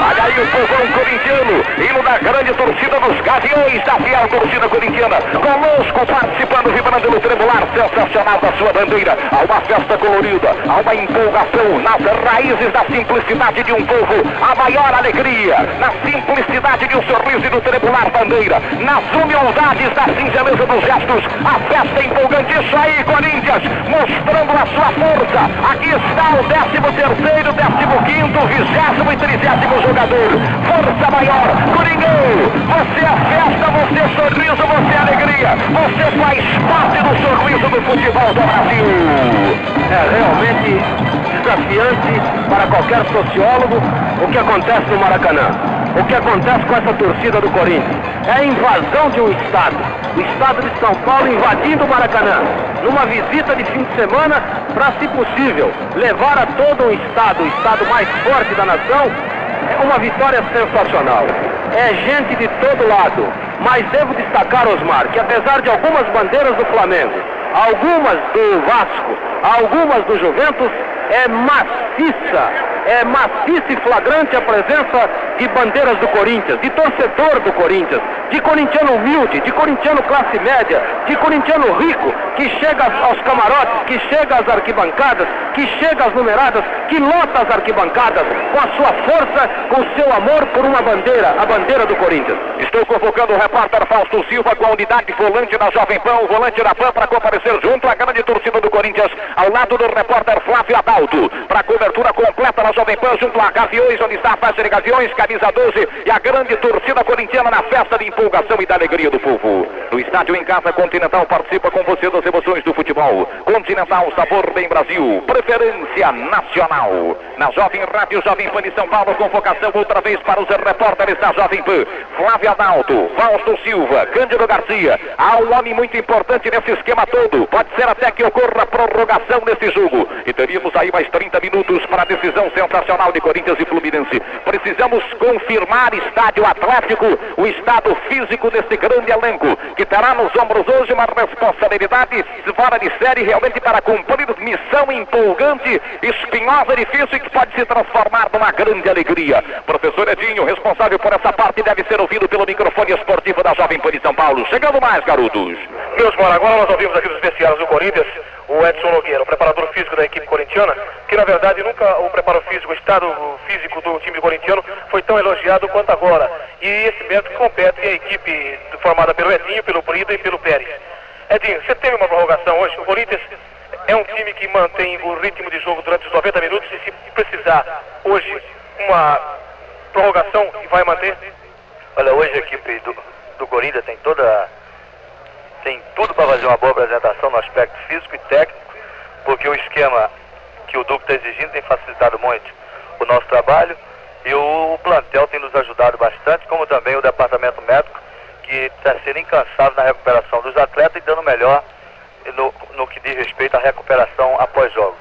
Olha aí o povão corintiano. Hino da grande torcida dos Gaviões da fiel torcida corintiana. Conosco participando, vibrando no tremular sensacional da sua bandeira. Há uma festa colorida. Há uma empolgação nas raízes da simplicidade de um povo. A maior alegria. Na simplicidade de um sorriso e do tremular bandeira. Nas humildades da singeleza dos gestos. A festa empolgante. Isso aí, Corinthians. Mostrando a sua força. Aqui está o 13 terceiro, 15 quinto, 20 e 30 jogador. Força maior. Coringão. Você é festa, você é sorriso, você é alegria. Você faz do futebol do Brasil. É realmente desafiante para qualquer sociólogo o que acontece no Maracanã. O que acontece com essa torcida do Corinthians. É a invasão de um estado. O estado de São Paulo invadindo o Maracanã. Numa visita de fim de semana para, se possível, levar a todo um estado, o estado mais forte da nação, é uma vitória sensacional. É gente de todo lado. Mas devo destacar, Osmar, que apesar de algumas bandeiras do Flamengo, algumas do Vasco, algumas do Juventus, é maciça, é maciça e flagrante a presença de bandeiras do Corinthians, de torcedor do Corinthians, de corintiano humilde, de corintiano classe média, de corintiano rico, que chega aos camarotes, que chega às arquibancadas, que chega às numeradas, que lota as arquibancadas com a sua força, com o seu amor por uma bandeira, a bandeira do Corinthians. Estou convocando o repórter Fausto Silva com a unidade volante da Jovem Pan, o volante da Pan para comparecer junto à grande torcida do Corinthians, ao lado do repórter Flávio Adalto, para cobertura completa na Jovem Pan, junto a Gaviões, onde está a faixa de Gaviões, camisa 12 e a grande torcida corintiana na festa de empolgação e da alegria do povo. No estádio em casa, Continental participa com você das emoções do futebol. Continental, sabor bem Brasil, preferência nacional. Na Jovem Rádio Jovem Pan de São Paulo, convocação outra vez para os repórteres da Jovem Pan. Flávio Adalto, Fausto Silva, Cândido Garcia. Há um homem muito importante nesse esquema todo. Pode ser até que ocorra prorrogação nesse jogo. E teríamos aí mais 30 minutos para a decisão sensacional de Corinthians e Fluminense. Precisamos confirmar estádio Atlético, o estado físico desse grande elenco, que terá nos ombros hoje uma responsabilidade fora de série realmente para cumprir missão empolgante, espinhosa, difícil e que pode se transformar numa grande alegria. Professor Edinho, responsável por essa parte, deve ser ouvido pelo microfone esportivo da Jovem Pan de São Paulo. Chegando mais, garotos. Meus agora nós ouvimos aqui dos vestiários do Corinthians o Edson Nogueira, o preparador físico da equipe corintiana, que na verdade nunca o preparo físico, o estado físico do time corintiano foi tão elogiado quanto agora. E esse mérito compete à equipe formada pelo Edinho, pelo Brida e pelo Pérez. Edinho, você teve uma prorrogação hoje. O Corinthians é um time que mantém o ritmo de jogo durante os 90 minutos e se precisar hoje uma prorrogação vai manter? Olha, hoje a equipe do, do Corinthians tem toda tem tudo para fazer uma boa apresentação no aspecto físico e técnico, porque o esquema que o Duque está exigindo tem facilitado muito o nosso trabalho e o plantel tem nos ajudado bastante, como também o departamento médico, que está sendo incansável na recuperação dos atletas e dando melhor no, no que diz respeito à recuperação após jogo.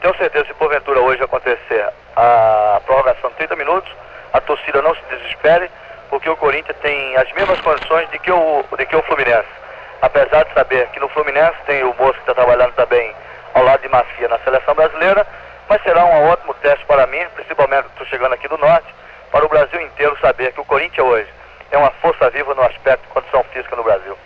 Tenho certeza que se porventura hoje acontecer a prorrogação de 30 minutos, a torcida não se desespere, porque o Corinthians tem as mesmas condições de que o, de que o Fluminense apesar de saber que no Fluminense tem o moço que está trabalhando também ao lado de Macia na seleção brasileira, mas será um ótimo teste para mim, principalmente estou chegando aqui do norte, para o Brasil inteiro saber que o Corinthians hoje é uma força viva no aspecto de condição física no Brasil.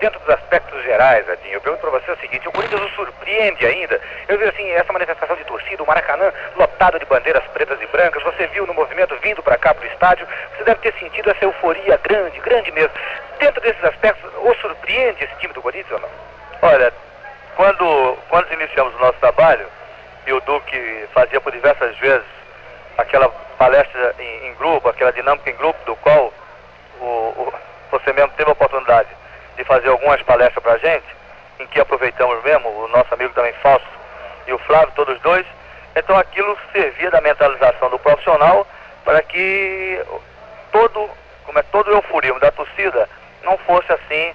Dentro dos aspectos gerais, Adinho, eu pergunto para você o seguinte, o Corinthians o surpreende ainda. Eu vi assim, essa manifestação de torcida, o Maracanã lotado de bandeiras pretas e brancas, você viu no movimento vindo para cá para o estádio, você deve ter sentido essa euforia grande, grande mesmo. Dentro desses aspectos, o surpreende esse time do Corinthians ou não? Olha, quando, quando iniciamos o nosso trabalho, e o Duque fazia por diversas vezes aquela palestra em, em grupo, aquela dinâmica em grupo, do qual o, o, você mesmo teve a oportunidade de fazer algumas palestras para a gente, em que aproveitamos mesmo, o nosso amigo também Fausto e o Flávio, todos dois. Então aquilo servia da mentalização do profissional para que todo, como é todo o euforismo da torcida não fosse assim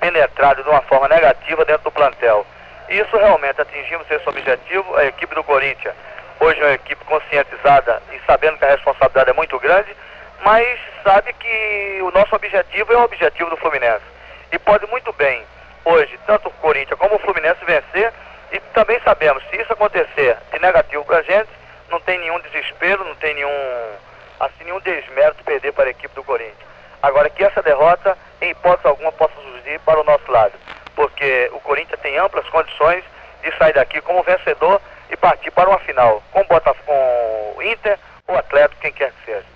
penetrado de uma forma negativa dentro do plantel. Isso realmente atingimos esse objetivo. A equipe do Corinthians hoje é uma equipe conscientizada e sabendo que a responsabilidade é muito grande, mas sabe que o nosso objetivo é o objetivo do Fluminense. E pode muito bem, hoje, tanto o Corinthians como o Fluminense vencer, e também sabemos, se isso acontecer de negativo para a gente, não tem nenhum desespero, não tem nenhum, assim, nenhum desmérito perder para a equipe do Corinthians. Agora que essa derrota, em hipótese alguma, possa surgir para o nosso lado, porque o Corinthians tem amplas condições de sair daqui como vencedor e partir para uma final, com, o Inter ou Atlético, quem quer que seja.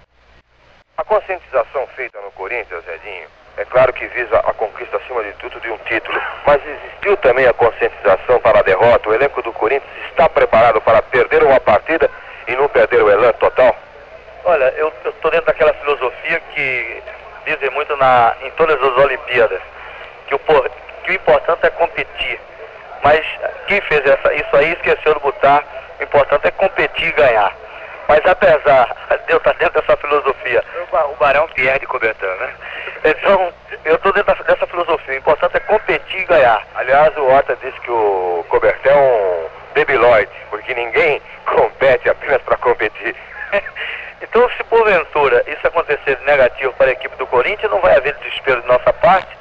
A conscientização feita no Corinthians, Edinho, é claro que visa a conquista acima de tudo de um título, mas existiu também a conscientização para a derrota. O elenco do Corinthians está preparado para perder uma partida e não perder o elan total? Olha, eu estou dentro daquela filosofia que dizem muito na, em todas as Olimpíadas, que o, que o importante é competir. Mas quem fez essa, isso aí esqueceu de botar, o importante é competir e ganhar. Mas apesar de eu estar dentro dessa filosofia, o Barão Pierre de Cobertão, né? Então, eu estou dentro dessa filosofia, o importante é competir e ganhar. Aliás, o Ota disse que o Cobertão é um debilóide, porque ninguém [laughs] compete apenas para competir. [laughs] então, se porventura isso acontecer de negativo para a equipe do Corinthians, não vai haver desespero de nossa parte,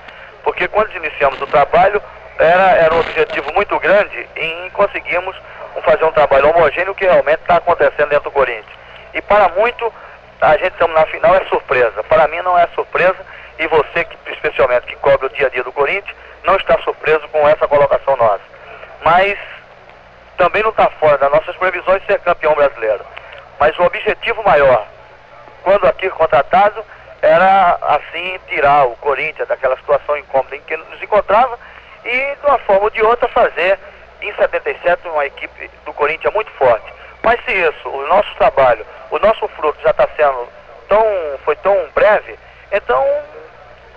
porque quando iniciamos o trabalho, era, era um objetivo muito grande em conseguirmos fazer um trabalho homogêneo que realmente está acontecendo dentro do Corinthians. E para muito, a gente estamos na final é surpresa. Para mim não é surpresa e você, que, especialmente que cobre o dia a dia do Corinthians, não está surpreso com essa colocação nossa. Mas também não está fora das nossas previsões ser campeão brasileiro. Mas o objetivo maior, quando aqui contratado, era assim tirar o Corinthians daquela situação incômoda em que nos encontrava e de uma forma ou de outra fazer em 77 uma equipe do Corinthians muito forte. Mas se isso, o nosso trabalho, o nosso fruto já está sendo tão, foi tão breve, então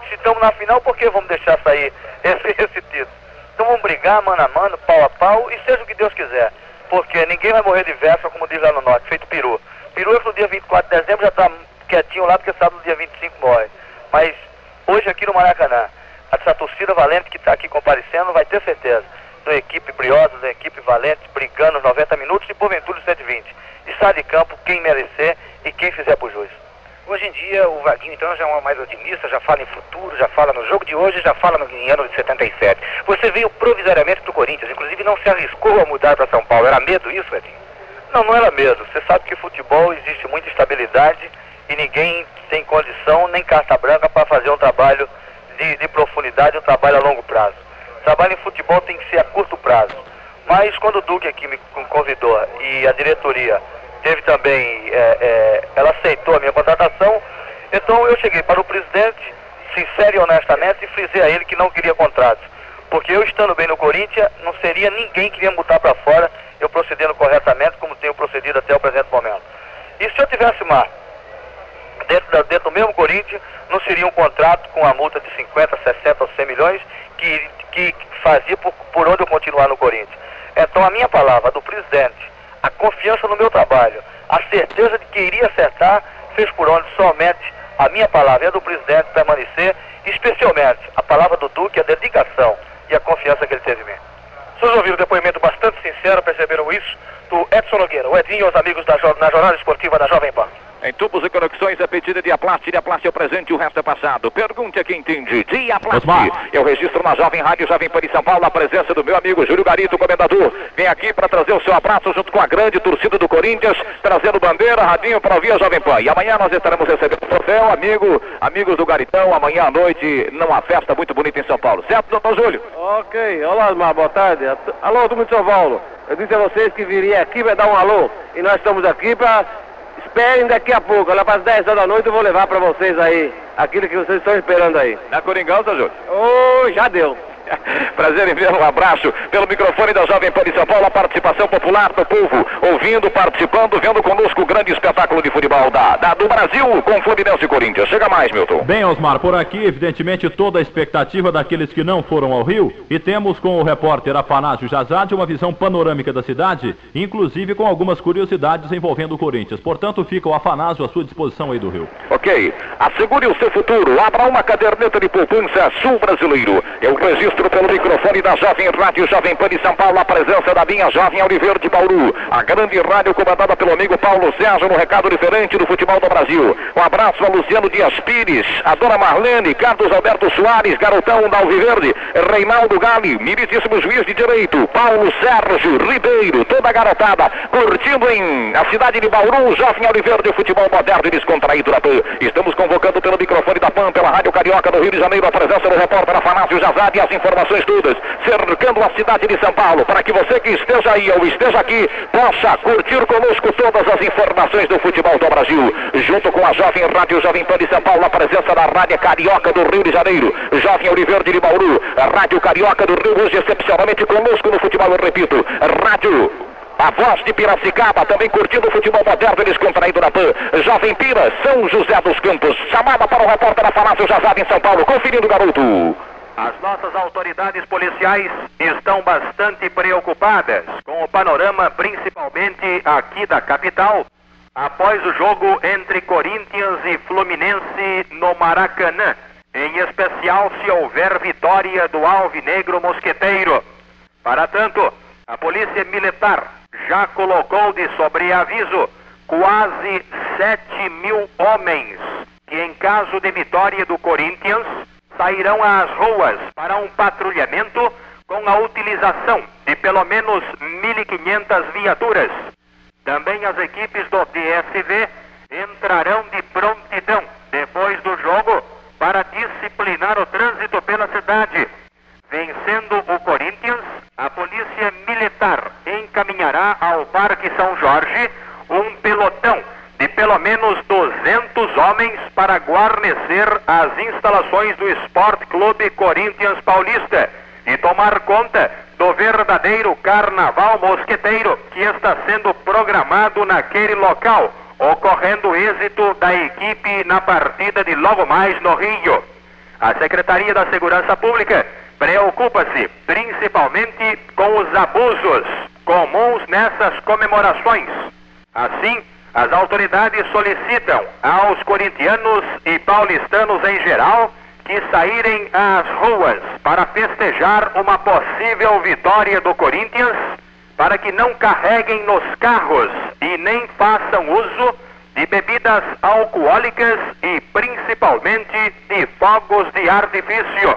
se estamos na final, por que vamos deixar sair [laughs] esse, esse título? Então vamos brigar mano a mano, pau a pau e seja o que Deus quiser. Porque ninguém vai morrer de véspera, como diz lá no norte, feito peru. Peru no dia 24 de dezembro já está quietinho lá, porque sabe no dia 25 morre. Mas hoje aqui no Maracanã, essa torcida valente que está aqui comparecendo vai ter certeza uma equipe briosa, uma equipe valente, brigando os 90 minutos e porventura os 120. Está de campo quem merecer e quem fizer por juiz. Hoje em dia o Vaguinho então já é mais otimista, já fala em futuro, já fala no jogo de hoje, já fala no em ano de 77. Você veio provisoriamente para o Corinthians, inclusive não se arriscou a mudar para São Paulo. Era medo isso, Edinho? Não, não era medo. Você sabe que futebol existe muita estabilidade e ninguém tem condição nem carta branca para fazer um trabalho de, de profundidade, um trabalho a longo prazo. Trabalho em futebol tem que ser a curto prazo. Mas quando o Duque aqui me convidou e a diretoria teve também, é, é, ela aceitou a minha contratação, então eu cheguei para o presidente, sincero e honestamente, e frisei a ele que não queria contratos. Porque eu estando bem no Corinthians, não seria ninguém que ia botar para fora, eu procedendo corretamente, como tenho procedido até o presente momento. E se eu tivesse uma dentro, da, dentro do mesmo Corinthians, não seria um contrato com a multa de 50, 60 ou 100 milhões que, que fazia por, por onde eu continuar no Corinthians. Então a minha palavra do presidente, a confiança no meu trabalho, a certeza de que iria acertar, fez por onde somente a minha palavra e a do presidente permanecer, especialmente a palavra do Duque, a dedicação e a confiança que ele teve em mim. Vocês ouviram um depoimento bastante sincero, perceberam isso, do Edson Nogueira, o Edinho e os amigos da, na Jornada Esportiva da Jovem Pan. Em tubos e conexões, a pedida de Aplast, de Aplast é o presente e o resto é passado. Pergunte a quem entende. De Aplast. Eu registro na Jovem Rádio Jovem Pan de São Paulo a presença do meu amigo Júlio Garito, comendador. Vem aqui para trazer o seu abraço junto com a grande torcida do Corinthians, trazendo bandeira, radinho para ouvir a Jovem Pan. E amanhã nós estaremos recebendo o troféu, amigo, amigos do Garitão. Amanhã à noite, numa festa muito bonita em São Paulo. Certo, doutor Júlio? Ok, olá, Osmar, boa tarde. Alô, turma de São Paulo. Eu disse a vocês que viria aqui para dar um alô. E nós estamos aqui para Esperem daqui a pouco, lá para as 10 horas da noite eu vou levar para vocês aí aquilo que vocês estão esperando aí. Na Coringão, seu Júlio? Oh, já deu. [laughs] Prazer em ver um abraço pelo microfone da Jovem Pan de São Paulo, a participação popular do povo, ouvindo, participando, vendo conosco o grande espetáculo de futebol da, da do Brasil com Fluminense e Corinthians. Chega mais, Milton. Bem, Osmar, por aqui, evidentemente, toda a expectativa daqueles que não foram ao Rio e temos com o repórter Afanásio Jazade uma visão panorâmica da cidade, inclusive com algumas curiosidades envolvendo o Corinthians. Portanto, fica o Afanásio à sua disposição aí do Rio. Ok. Assegure o seu futuro. Abra uma caderneta de poupança sul brasileiro. Eu registro pelo microfone da Jovem Rádio Jovem Pan de São Paulo a presença da minha Jovem Oliveira de Bauru. A grande rádio comandada pelo amigo Paulo Sérgio no recado diferente do futebol do Brasil. Um abraço a Luciano Dias Pires, a dona Marlene, Carlos Alberto Soares, garotão da Alviverde, Reinaldo Gali, militíssimo juiz de direito, Paulo Sérgio Ribeiro, toda a garotada, curtindo em a cidade de Bauru, Jovem Oliveira de futebol moderno e descontraído da PAN. Estamos convocando pelo microfone da PAN, pela Rádio Carioca do Rio de Janeiro, a presença do repórter Afanásio Jazade e as informações todas, cercando a cidade de São Paulo, para que você que esteja aí ou esteja aqui, possa curtir conosco todas as informações do futebol do Brasil. Junto com a Jovem Rádio Jovem Pan de São Paulo, a presença da Rádio Carioca do Rio de Janeiro, Jovem Oliveira de Bauru, Rádio Carioca do Rio, hoje excepcionalmente conosco no futebol, eu repito, Rádio a voz de Piracicaba, também curtindo o futebol moderno e descontraído na PAN. Jovem Pira, São José dos Campos. Chamada para o repórter da Falácio Jazada em São Paulo. Conferindo, garoto. As nossas autoridades policiais estão bastante preocupadas com o panorama, principalmente aqui da capital, após o jogo entre Corinthians e Fluminense no Maracanã. Em especial se houver vitória do Alvinegro Mosqueteiro. Para tanto, a Polícia Militar já colocou de sobreaviso quase 7 mil homens que, em caso de vitória do Corinthians, sairão às ruas para um patrulhamento com a utilização de pelo menos 1.500 viaturas. Também as equipes do DSV entrarão de prontidão depois do jogo para disciplinar o trânsito pela cidade. Vencendo o Corinthians, a Polícia Militar encaminhará ao Parque São Jorge um pelotão de pelo menos 200 homens para guarnecer as instalações do Sport Clube Corinthians Paulista e tomar conta do verdadeiro carnaval mosqueteiro que está sendo programado naquele local, ocorrendo êxito da equipe na partida de logo mais no Rio. A Secretaria da Segurança Pública preocupa-se principalmente com os abusos comuns nessas comemorações. Assim, as autoridades solicitam aos corintianos e paulistanos em geral que saírem às ruas para festejar uma possível vitória do Corinthians, para que não carreguem nos carros e nem façam uso de bebidas alcoólicas e principalmente de fogos de artifício.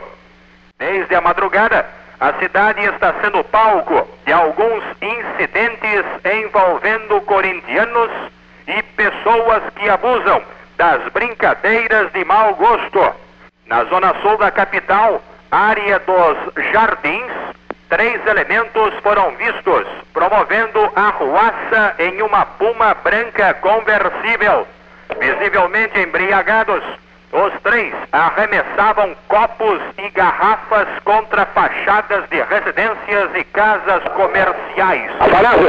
Desde a madrugada, a cidade está sendo palco de alguns incidentes envolvendo corintianos e pessoas que abusam das brincadeiras de mau gosto. Na zona sul da capital, área dos Jardins, três elementos foram vistos promovendo arruaça em uma puma branca conversível. Visivelmente embriagados, os três arremessavam copos e garrafas contra fachadas de residências e casas comerciais.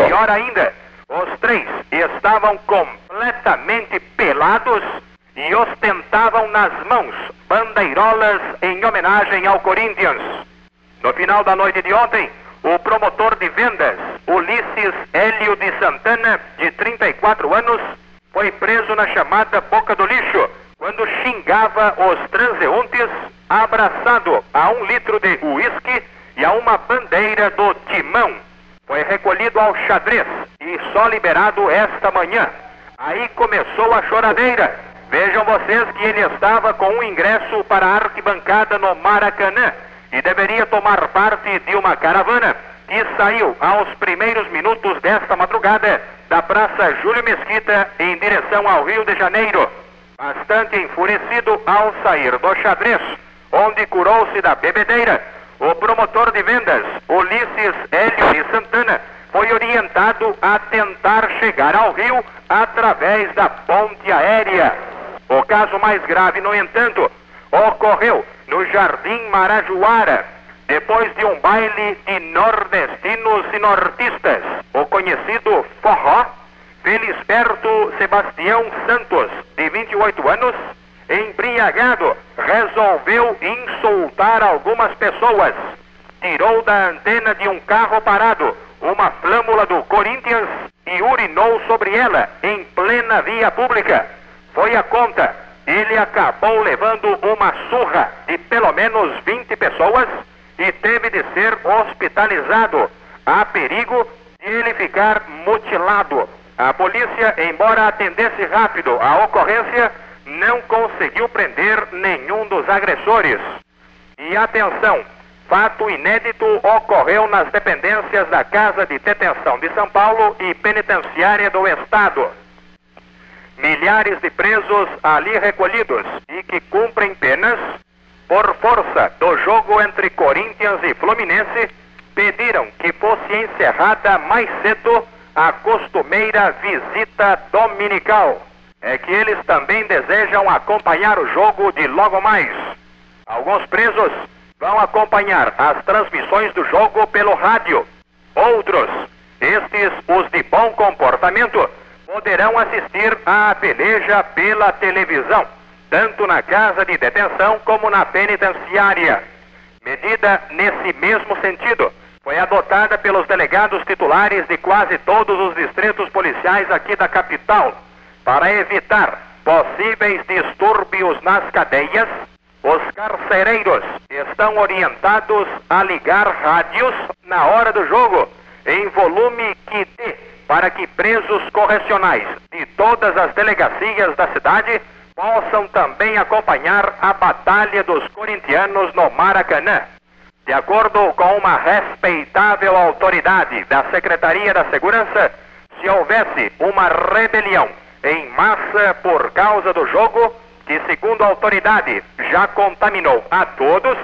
Pior ainda, os três estavam completamente pelados e ostentavam nas mãos bandeirolas em homenagem ao Corinthians. No final da noite de ontem, o promotor de vendas, Ulisses Hélio de Santana, de 34 anos, foi preso na chamada Boca do Lixo, quando xingava os transeuntes abraçado a um litro de uísque e a uma bandeira do Timão. Foi recolhido ao xadrez e só liberado esta manhã. Aí começou a choradeira. Vejam vocês que ele estava com um ingresso para a arquibancada no Maracanã e deveria tomar parte de uma caravana que saiu aos primeiros minutos desta madrugada da Praça Júlio Mesquita em direção ao Rio de Janeiro. Bastante enfurecido ao sair do xadrez, onde curou-se da bebedeira, o promotor de vendas, Ulisses Hélio de Santana, foi orientado a tentar chegar ao Rio através da ponte aérea. O caso mais grave, no entanto, ocorreu no Jardim Marajoara, depois de um baile de nordestinos e nortistas, o conhecido forró, Felisberto Sebastião Santos, de 28 anos, embriagado, resolveu insultar algumas pessoas. Tirou da antena de um carro parado uma flâmula do Corinthians e urinou sobre ela em plena via pública. Foi a conta. Ele acabou levando uma surra de pelo menos 20 pessoas e teve de ser hospitalizado. Há perigo de ele ficar mutilado. A polícia, embora atendesse rápido a ocorrência, não conseguiu prender nenhum dos agressores. E atenção, fato inédito ocorreu nas dependências da Casa de Detenção de São Paulo e Penitenciária do Estado. Milhares de presos ali recolhidos e que cumprem penas por força do jogo entre Corinthians e Fluminense, pediram que fosse encerrada mais cedo a costumeira visita dominical. É que eles também desejam acompanhar o jogo de logo mais. Alguns presos vão acompanhar as transmissões do jogo pelo rádio. Outros, estes os de bom comportamento, poderão assistir à peleja pela televisão tanto na casa de detenção como na penitenciária. Medida nesse mesmo sentido foi adotada pelos delegados titulares de quase todos os distritos policiais aqui da capital para evitar possíveis distúrbios nas cadeias. Os carcereiros estão orientados a ligar rádios na hora do jogo em volume que dê para que presos correcionais de todas as delegacias da cidade possam também acompanhar a Batalha dos Corintianos no Maracanã. De acordo com uma respeitável autoridade da Secretaria da Segurança, se houvesse uma rebelião em massa por causa do jogo, que segundo a autoridade já contaminou a todos,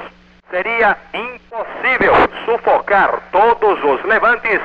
seria impossível sufocar todos os levantes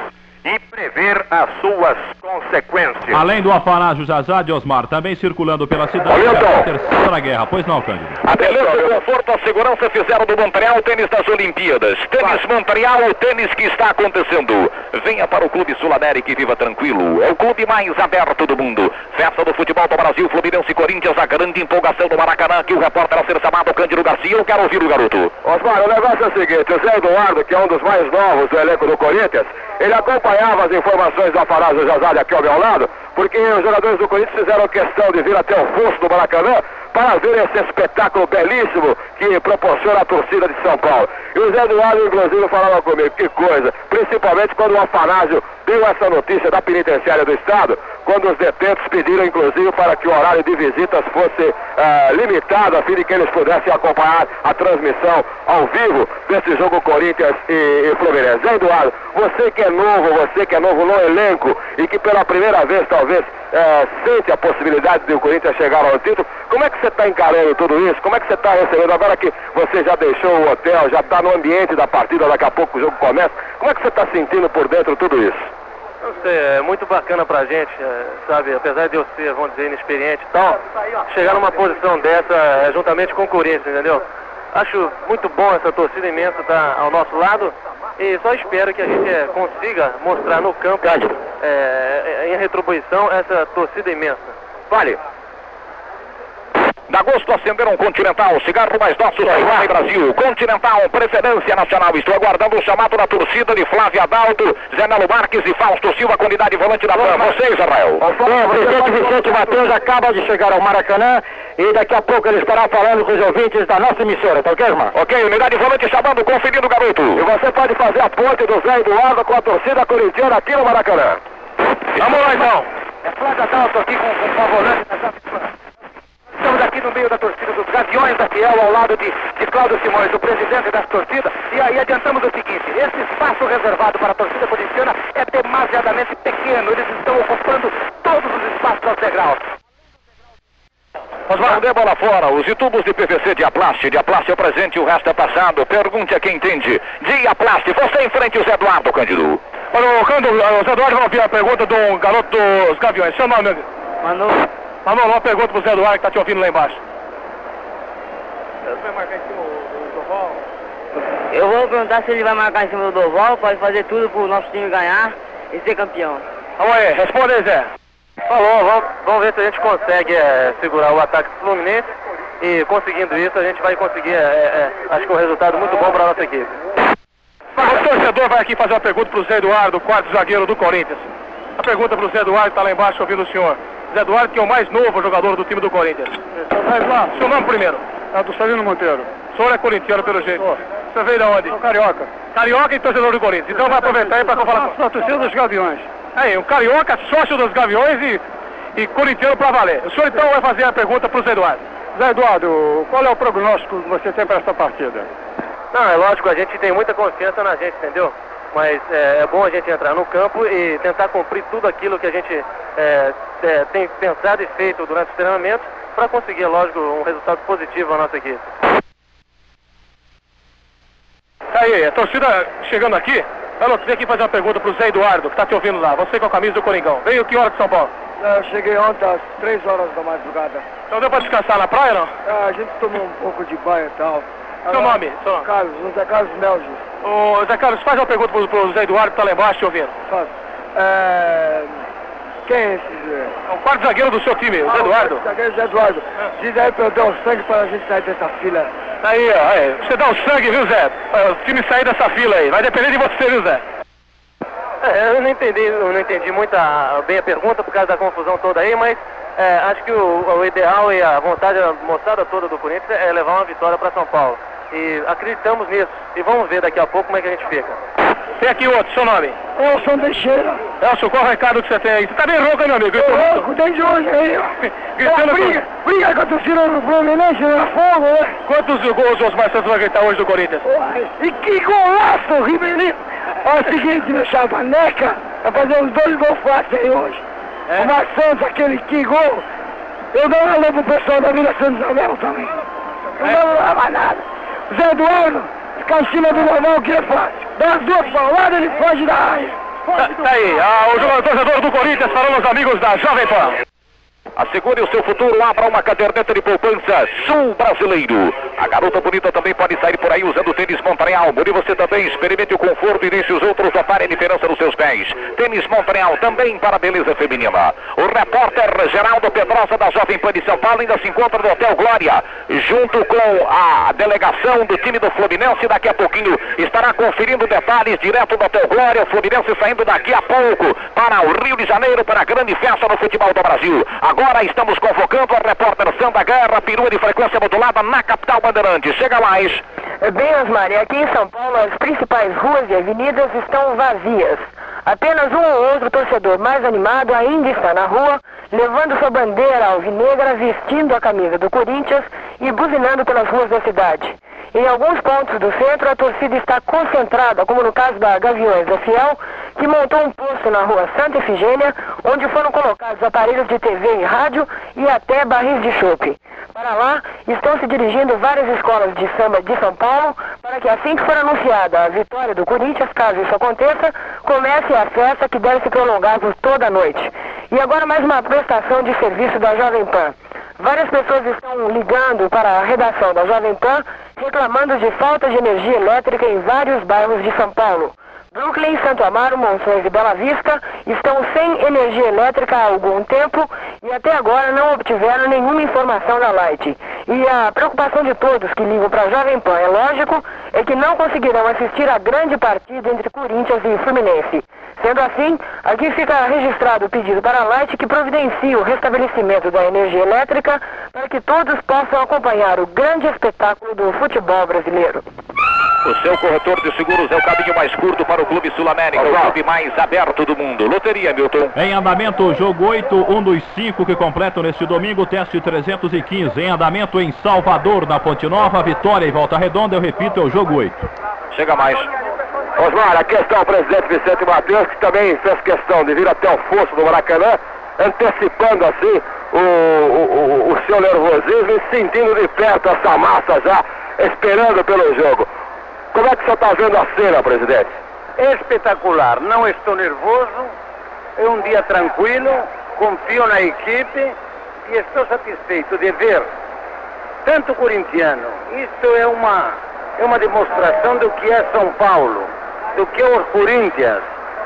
e prever as suas consequências. Além do Afanásio Zazá de Osmar, também circulando pela cidade, Olha, a terceira guerra. Pois não, Cândido? A beleza, o conforto, a segurança fizeram do Montreal o tênis das Olimpíadas. Tênis Montreal, o tênis que está acontecendo. Venha para o Clube Sul América e viva tranquilo. É o clube mais aberto do mundo. Festa do futebol do Brasil, Fluminense e Corinthians, a grande empolgação do Maracanã, que o repórter a ser chamado Cândido Garcia. Eu quero ouvir o garoto. Osmar, o negócio é o seguinte, o Zé Eduardo, que é um dos mais novos do elenco do Corinthians, ele acompanhava as informações do Afanásio Jazalha aqui ao meu lado, porque os jogadores do Corinthians fizeram questão de vir até o fosso do Maracanã para ver esse espetáculo belíssimo que proporciona a torcida de São Paulo. E o Zé Eduardo, inclusive, falava comigo, que coisa, principalmente quando o Afanásio deu essa notícia da penitenciária do Estado, quando os detentos pediram, inclusive, para que o horário de visitas fosse ah, limitado, a fim de que eles pudessem acompanhar a transmissão ao vivo desse jogo Corinthians e, e Fluminense. Zé Eduardo, você que é novo, você que é novo no elenco e que pela primeira vez, talvez, eh, sente a possibilidade de o Corinthians chegar ao título, como é que você está encarando tudo isso? Como é que você está recebendo agora que você já deixou o hotel, já está no ambiente da partida, daqui a pouco o jogo começa? Como é que você está sentindo por dentro tudo isso? Não sei, é muito bacana pra gente, é, sabe? Apesar de eu ser, vamos dizer, inexperiente e tal, chegar numa posição dessa é, juntamente com o Corinthians, entendeu? Acho muito bom essa torcida imensa estar ao nosso lado e só espero que a gente é, consiga mostrar no campo, é, em retribuição, essa torcida imensa. Vale. Dá gosto acender um Continental, cigarro mais nosso Uruguai Brasil. Continental, preferência nacional. Estou aguardando o chamado da torcida de Flávio Adalto, Zé Melo Marques e Fausto Silva, com unidade volante da PAN. Vocês, Israel. O presidente Vicente Matheus acaba de chegar ao Maracanã e daqui a pouco ele estará falando com os ouvintes da nossa emissora, tá ok, irmão? Ok, unidade volante chamando, conferindo o garoto. E você pode fazer a ponte do Zé Eduardo com a torcida corintiana aqui no Maracanã. Vamos lá, irmão. É Flávio Adalto aqui com, com o Favolante da Jovem. Estamos aqui no meio da torcida dos Gaviões da Fiel, ao lado de, de Cláudio Simões, o presidente das torcidas. E aí adiantamos o seguinte: esse espaço reservado para a torcida corintiana é demasiadamente pequeno. Eles estão ocupando todos os espaços aos degraus. Osmar, dê bola fora. Os tubos de PVC Diaplast. Diaplast é o presente e o resto é passado. Pergunte a quem entende. Diaplast, você em frente, o Zé Eduardo Cândido. Olha, o Cândido, o Zé Eduardo vai ouvir a pergunta do garoto dos Gaviões. Seu nome? Manu. Uma pergunta pro Zé Eduardo que tá te ouvindo lá embaixo. Eu vou perguntar se ele vai marcar em cima do Doval, pode fazer tudo pro nosso time ganhar e ser campeão. Vamos aí, responde aí, Zé. Falou, vamos, vamos ver se a gente consegue é, segurar o ataque do Fluminense e conseguindo isso a gente vai conseguir, é, é, acho que um resultado muito bom para a nossa equipe. O torcedor vai aqui fazer uma pergunta pro Zé Eduardo, quarto zagueiro do Corinthians. A pergunta pro Zé Eduardo está lá embaixo ouvindo o senhor. Zé Eduardo, que é o mais novo jogador do time do Corinthians. Vai lá, seu nome primeiro. É do Salino Monteiro. O senhor é corintiano pelo jeito. Você veio de onde? Sou carioca. Carioca e torcedor do Corinthians. Então vai aproveitar aí para falar com Sou torcedor dos Gaviões. Aí, um carioca, sócio dos Gaviões e, e corintiano para valer. O senhor então vai fazer a pergunta pro Zé Eduardo. Zé Eduardo, qual é o prognóstico que você tem para essa partida? Não, é lógico, a gente tem muita confiança na gente, entendeu? Mas é, é bom a gente entrar no campo e tentar cumprir tudo aquilo que a gente é, é, tem pensado e feito durante os treinamentos para conseguir, lógico, um resultado positivo à nossa equipe. Tá aí, a torcida chegando aqui. Alô, vem aqui fazer uma pergunta pro Zé Eduardo, que tá te ouvindo lá. Você com a camisa do Coringão. Veio que hora de São Paulo? Eu cheguei ontem às 3 horas da madrugada. Então deu pra descansar na praia, não? Ah, a gente tomou um pouco de banho e tal. Seu nome? Seu nome? Carlos, José Carlos Melges. Ô, Zé Carlos, faz uma pergunta pro, pro Zé Eduardo, que tá lá embaixo te ouvindo. Faço. É... Quem é esse Zé? É o quarto zagueiro do seu time, o Zé Eduardo. Ah, o Zé Eduardo. Diz aí pra eu dar o sangue pra gente sair dessa fila. Tá aí, ó. Aí. Você dá o sangue, viu, Zé? Pra O time sair dessa fila aí. Vai depender de você, viu, Zé? É, eu não entendi, eu não entendi muito a- bem a pergunta por causa da confusão toda aí, mas é, acho que o, o ideal e a vontade mostrada toda do Corinthians é levar uma vitória para São Paulo. E acreditamos nisso. E vamos ver daqui a pouco como é que a gente fica. Tem aqui outro, seu nome? Elson Teixeira. Elcio, qual o recado que você tem aí? Você tá bem rouco, meu amigo? Tô louco desde hoje aí, ó. [laughs] Gritando Ó, briga, briga com a torcida do Fluminense na fogo, né? Quantos gols o Osmar Santos vai gritar hoje do Corinthians? E que golaço, Ribeirinho! Olha o seguinte, meu chapa, Neca vai fazer uns dois gols fáceis aí hoje. É? O Marcos Santos, aquele que gol. Eu dou um alô pro pessoal da Vila Santos Isabel também. Não vamos lá mais nada. Zé Eduardo, ficar em cima do normal que é fácil. Dá as duas pauladas, ele foge da área. Tá, tá aí, ah, o jogador do Corinthians falando aos amigos da Jovem Pan. Assegure o seu futuro, abra uma caderneta de poupança Sul Brasileiro. A garota bonita também pode sair por aí usando tênis Montreal. E você também experimente o conforto e deixe os outros notarem a diferença nos seus pés. Tênis Montreal também para a beleza feminina. O repórter Geraldo Pedrosa da Jovem Pan de São Paulo ainda se encontra no Hotel Glória, junto com a delegação do time do Fluminense. Daqui a pouquinho estará conferindo detalhes direto do Hotel Glória. O Fluminense saindo daqui a pouco para o Rio de Janeiro para a grande festa no futebol do Brasil. Agora estamos convocando a repórter Sandra Guerra, perua de frequência modulada na capital Bandeirante. Chega mais. Bem, Osmar, aqui em São Paulo as principais ruas e avenidas estão vazias. Apenas um ou outro torcedor mais animado ainda está na rua, levando sua bandeira alvinegra, vestindo a camisa do Corinthians e buzinando pelas ruas da cidade. Em alguns pontos do centro, a torcida está concentrada, como no caso da Gaviões da Fiel, que montou um posto na rua Santa Efigênia, onde foram colocados aparelhos de TV e rádio e até barris de chope. Para lá, estão se dirigindo várias escolas de samba de São Paulo, para que assim que for anunciada a vitória do Corinthians, caso isso aconteça, comece a festa que deve se prolongar por toda a noite. E agora mais uma prestação de serviço da Jovem Pan. Várias pessoas estão ligando para a redação da Jovem Pan reclamando de falta de energia elétrica em vários bairros de São Paulo. Brooklyn, Santo Amaro, Monções e Bela Vista estão sem energia elétrica há algum tempo e até agora não obtiveram nenhuma informação da Light. E a preocupação de todos que ligam para a Jovem Pan, é lógico, é que não conseguirão assistir a grande partida entre Corinthians e Fluminense. Sendo assim, aqui fica registrado o pedido para a Light que providencie o restabelecimento da energia elétrica para que todos possam acompanhar o grande espetáculo do futebol brasileiro. O seu corretor de seguros é o caminho mais curto para o Clube Sul-América, o clube mais aberto do mundo. Loteria, Milton. Em andamento, jogo 8, um dos cinco que completam neste domingo, teste 315. Em andamento em Salvador, na Ponte Nova, Vitória e Volta Redonda, eu repito, é o jogo 8. Chega mais. Osmar, aqui está o presidente Vicente Matheus, que também fez questão de vir até o fosso do Maracanã, antecipando assim o, o, o, o seu nervosismo e sentindo de perto essa massa já, esperando pelo jogo. Como é que você está vendo a cena, presidente? Espetacular, não estou nervoso, é um dia tranquilo, confio na equipe e estou satisfeito de ver tanto corintiano. Isto é uma, é uma demonstração do que é São Paulo, do que é o Corinthians.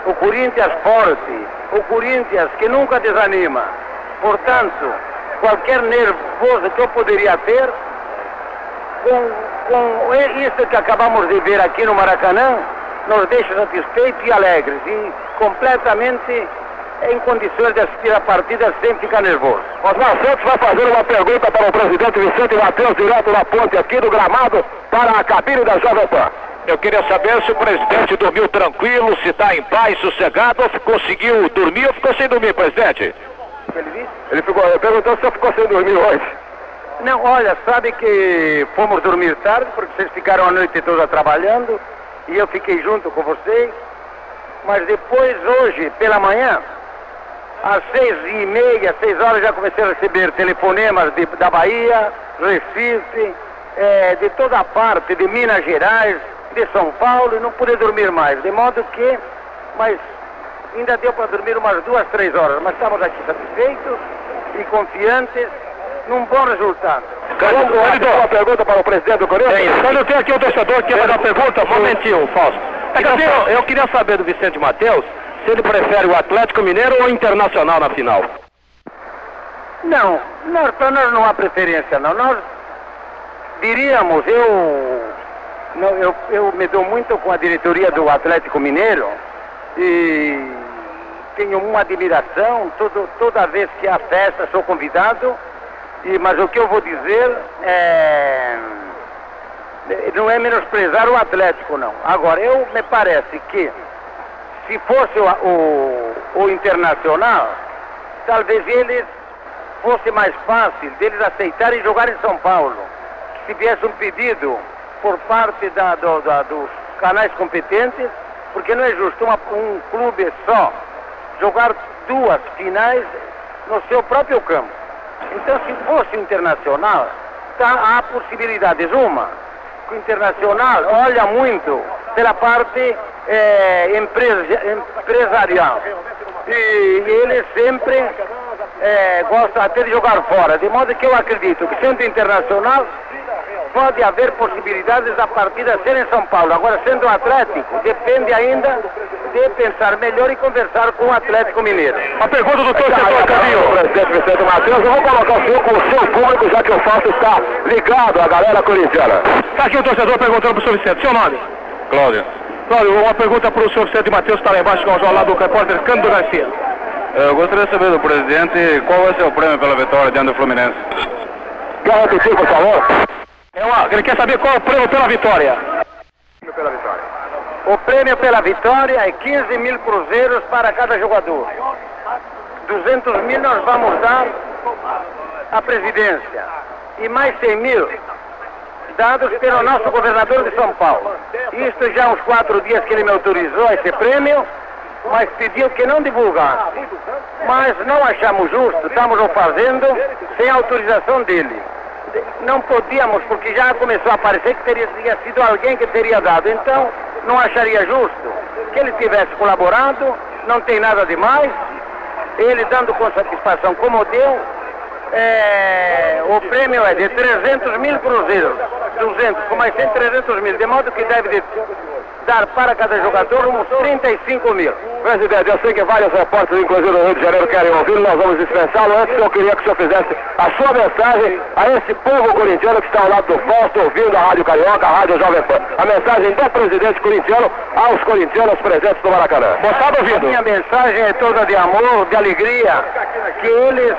O Corinthians forte, o Corinthians que nunca desanima. Portanto, qualquer nervoso que eu poderia ter, com, com isso que acabamos de ver aqui no Maracanã, nos deixa satisfeitos e alegres e completamente em condições de assistir a partida sem ficar nervoso. Osmar Santos vai fazer uma pergunta para o presidente Vicente Matheus, direto da ponte aqui do gramado, para a cabine da Jovem Pan. Eu queria saber se o presidente dormiu tranquilo, se está em paz, sossegado, ou se conseguiu dormir ou ficou sem dormir, presidente? Ele? Ele ficou, ele perguntou se ficou sem dormir hoje. Não, olha, sabe que fomos dormir tarde, porque vocês ficaram a noite toda trabalhando, e eu fiquei junto com vocês, mas depois, hoje, pela manhã, às seis e meia, seis horas, já comecei a receber telefonemas de, da Bahia, Recife, é, de toda a parte, de Minas Gerais, de São Paulo, e não pude dormir mais. De modo que, mas ainda deu para dormir umas duas, três horas, mas estamos aqui satisfeitos e confiantes num bom resultado. Carlos, uma pergunta para o presidente do Corinthians? Quando tem aqui o torcedor que quer fazer uma pergunta, um momentinho, Fausto. É que eu, eu queria saber do Vicente Matheus se ele prefere o Atlético Mineiro ou o Internacional na final. Não, nós, para nós não há preferência não. Nós diríamos, eu, não, eu, eu me dou muito com a diretoria do Atlético Mineiro e tenho uma admiração, todo, toda vez que há festa sou convidado, e, mas o que eu vou dizer é, não é menosprezar o Atlético não. Agora, eu me parece que se fosse o, o, o Internacional, talvez eles fosse mais fácil deles aceitarem jogar em São Paulo. Se viesse um pedido por parte da, do, da, dos canais competentes, porque não é justo uma, um clube só jogar duas finais no seu próprio campo. Então, se fosse o internacional, tá, há possibilidades. Uma, o internacional olha muito pela parte é, empresa, empresarial. E, e ele sempre é, gosta até de jogar fora. De modo que eu acredito que, sendo internacional, pode haver possibilidades da partida ser em São Paulo. Agora, sendo Atlético, depende ainda de pensar melhor e conversar com o Atlético Mineiro. A pergunta do torcedor Caminho. Presidente Vicente Matheus, eu vou colocar o senhor com o seu público, já que o fato está ligado à galera corintiana. Está aqui o torcedor perguntando para o senhor Vicente. Seu nome? Cláudio. Cláudio, uma pergunta para o senhor Vicente Matheus, está lá embaixo com o lá do repórter Cândido Garcia. Eu gostaria de saber do presidente qual vai ser o prêmio pela vitória diante do Fluminense. Quer repetir, por favor? É uma, ele quer saber qual é o prêmio pela vitória. Pela vitória. O prêmio pela vitória é 15 mil cruzeiros para cada jogador. 200 mil nós vamos dar à presidência. E mais 100 mil dados pelo nosso governador de São Paulo. Isto já há uns quatro dias que ele me autorizou esse prêmio, mas pediu que não divulgasse. Mas não achamos justo, estamos o fazendo sem autorização dele. Não podíamos, porque já começou a aparecer que teria, sido alguém que teria dado. Então, não acharia justo que ele tivesse colaborado, não tem nada demais, ele dando com satisfação como deu, é, o prêmio é de 300 mil cruzeiros, 200, com mais 100, 300 mil, de modo que deve de dar para cada jogador uns 35 mil. Presidente, eu sei que vários repórteres, inclusive do Rio de Janeiro, querem ouvir, nós vamos dispensá-lo. Antes, eu queria que o senhor fizesse a sua mensagem a esse povo corintiano que está ao lado do Fausto, ouvindo a Rádio Carioca, a Rádio Jovem Pan. A mensagem do presidente corintiano aos corintianos presentes no Maracanã. Moçada ouvindo. A minha mensagem é toda de amor, de alegria, que eles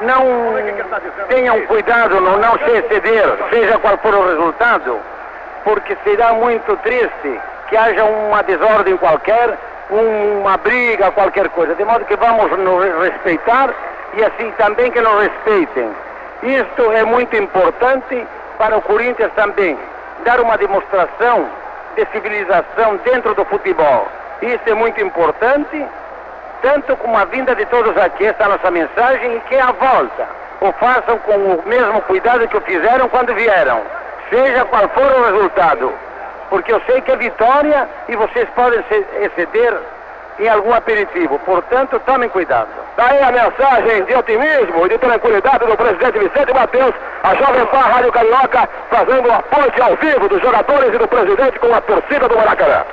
não tenham cuidado no não se exceder, seja qual for o resultado, porque será muito triste que haja uma desordem qualquer, uma briga, qualquer coisa. De modo que vamos nos respeitar e assim também que nos respeitem. Isto é muito importante para o Corinthians também, dar uma demonstração de civilização dentro do futebol. Isso é muito importante, tanto como a vinda de todos aqui, esta é nossa mensagem, e que a volta o façam com o mesmo cuidado que o fizeram quando vieram, seja qual for o resultado. Porque eu sei que é vitória e vocês podem se exceder em algum aperitivo. Portanto, tomem cuidado. Daí a mensagem de otimismo e de tranquilidade do presidente Vicente Matheus, a Jovem Pan Rádio Carioca, fazendo a ponte ao vivo dos jogadores e do presidente com a torcida do Maracanã.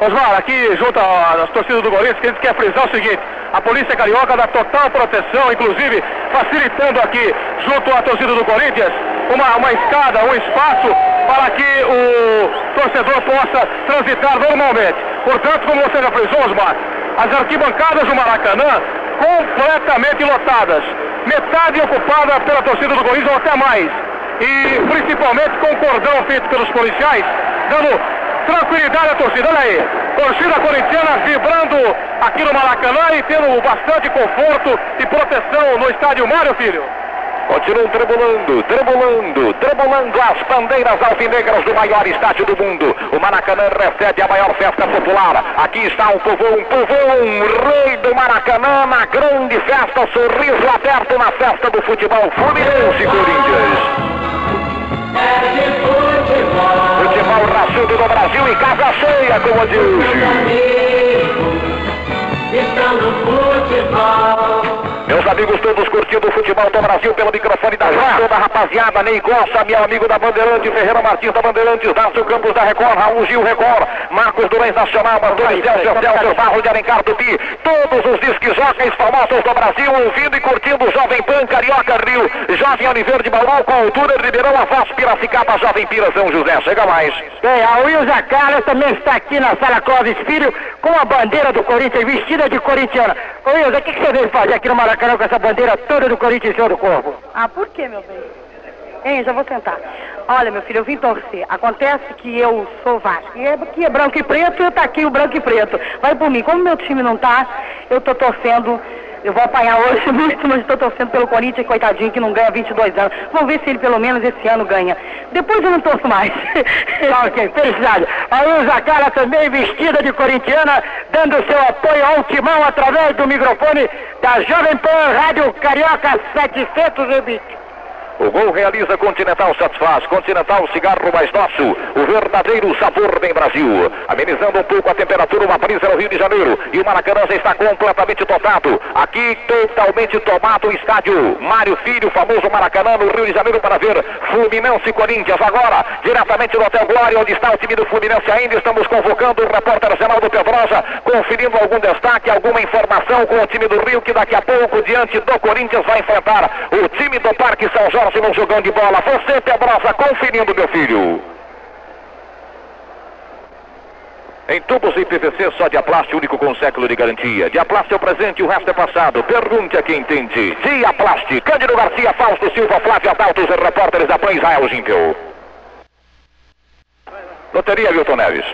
Osmar, aqui junto às torcidas do Corinthians, que a gente quer frisar o seguinte, a Polícia Carioca dá total proteção, inclusive facilitando aqui, junto à torcida do Corinthians, uma, uma escada, um espaço para que o torcedor possa transitar normalmente. Portanto, como você já frisou, Osmar, as arquibancadas do Maracanã completamente lotadas, metade ocupada pela torcida do Corinthians ou até mais. E principalmente com o cordão feito pelos policiais, dando tranquilidade à torcida. Olha aí, torcida corintiana vibrando aqui no Maracanã e tendo bastante conforto e proteção no estádio Mário Filho. Continuam tremulando, tremulando, tremulando as bandeiras alvinegras do maior estádio do mundo. O Maracanã recebe a maior festa popular. Aqui está o povão, um rei do Maracanã na grande festa, sorriso aberto na festa do futebol Fluminense Corinthians. Futebol raçudo do Brasil e casa cheia, como diz. Estão no futebol. Meus amigos todos curtindo o futebol do Brasil pelo microfone da Rádio, toda a rapaziada, Ney Costa, meu amigo da Bandeirante, Ferreira Martins da Bandeirante, Dácio Campos da Record, Raul Gil Record, Marcos Durães Nacional, Martins Celso, Celso Barro de Alencar Tupi, todos os disques jockeys famosos do Brasil, ouvindo e curtindo o Jovem Pan, Carioca Rio, Jovem Oliveira de Bauru, com altura Ribeirão, Avaz, Piracicaba, Jovem Pira, São José, chega mais. É, a Wilza Carlos também está aqui na sala Clóvis Filho com a bandeira do Corinthians, vestida de corintiana. Ô Wilza, o que, que você veio fazer aqui no Maracanã com essa bandeira toda do Corinthians cima do corpo? Ah, por que, meu bem? Hein, já vou sentar. Olha, meu filho, eu vim torcer. Acontece que eu sou Vasco. E é, aqui é branco e preto, eu tá aqui o branco e preto. Vai por mim. Como meu time não tá, eu tô torcendo. Eu vou apanhar hoje muito, [laughs] mas estou torcendo pelo Corinthians, coitadinho, que não ganha 22 anos. Vamos ver se ele pelo menos esse ano ganha. Depois eu não torço mais. [laughs] Tá, ok, felicidade. A Ilza Cara também vestida de corintiana, dando seu apoio ao timão através do microfone da Jovem Pan Rádio Carioca 720. O gol realiza Continental Satisfaz. Continental, cigarro mais nosso. O verdadeiro sabor bem Brasil. Amenizando um pouco a temperatura, uma brisa no Rio de Janeiro. E o Maracanã já está completamente dotado. Aqui, totalmente tomado o estádio Mário Filho, famoso Maracanã, no Rio de Janeiro, para ver Fluminense Corinthians. Agora, diretamente do Hotel Glória, onde está o time do Fluminense ainda. Estamos convocando o repórter Geraldo Pedrosa, conferindo algum destaque, alguma informação com o time do Rio, que daqui a pouco, diante do Corinthians, vai enfrentar o time do Parque São Jorge no jogão de bola. Você, Pedrosa, conferindo, meu filho. Em tubos e PVC, só Diaplast, único com século de garantia. Diaplast é o presente, o resto é passado. Pergunte a quem entende. Diaplast, Cândido Garcia, Fausto Silva, Flávio Adaltos e repórteres da PAN Israel Gimpel. Loteria Milton Neves.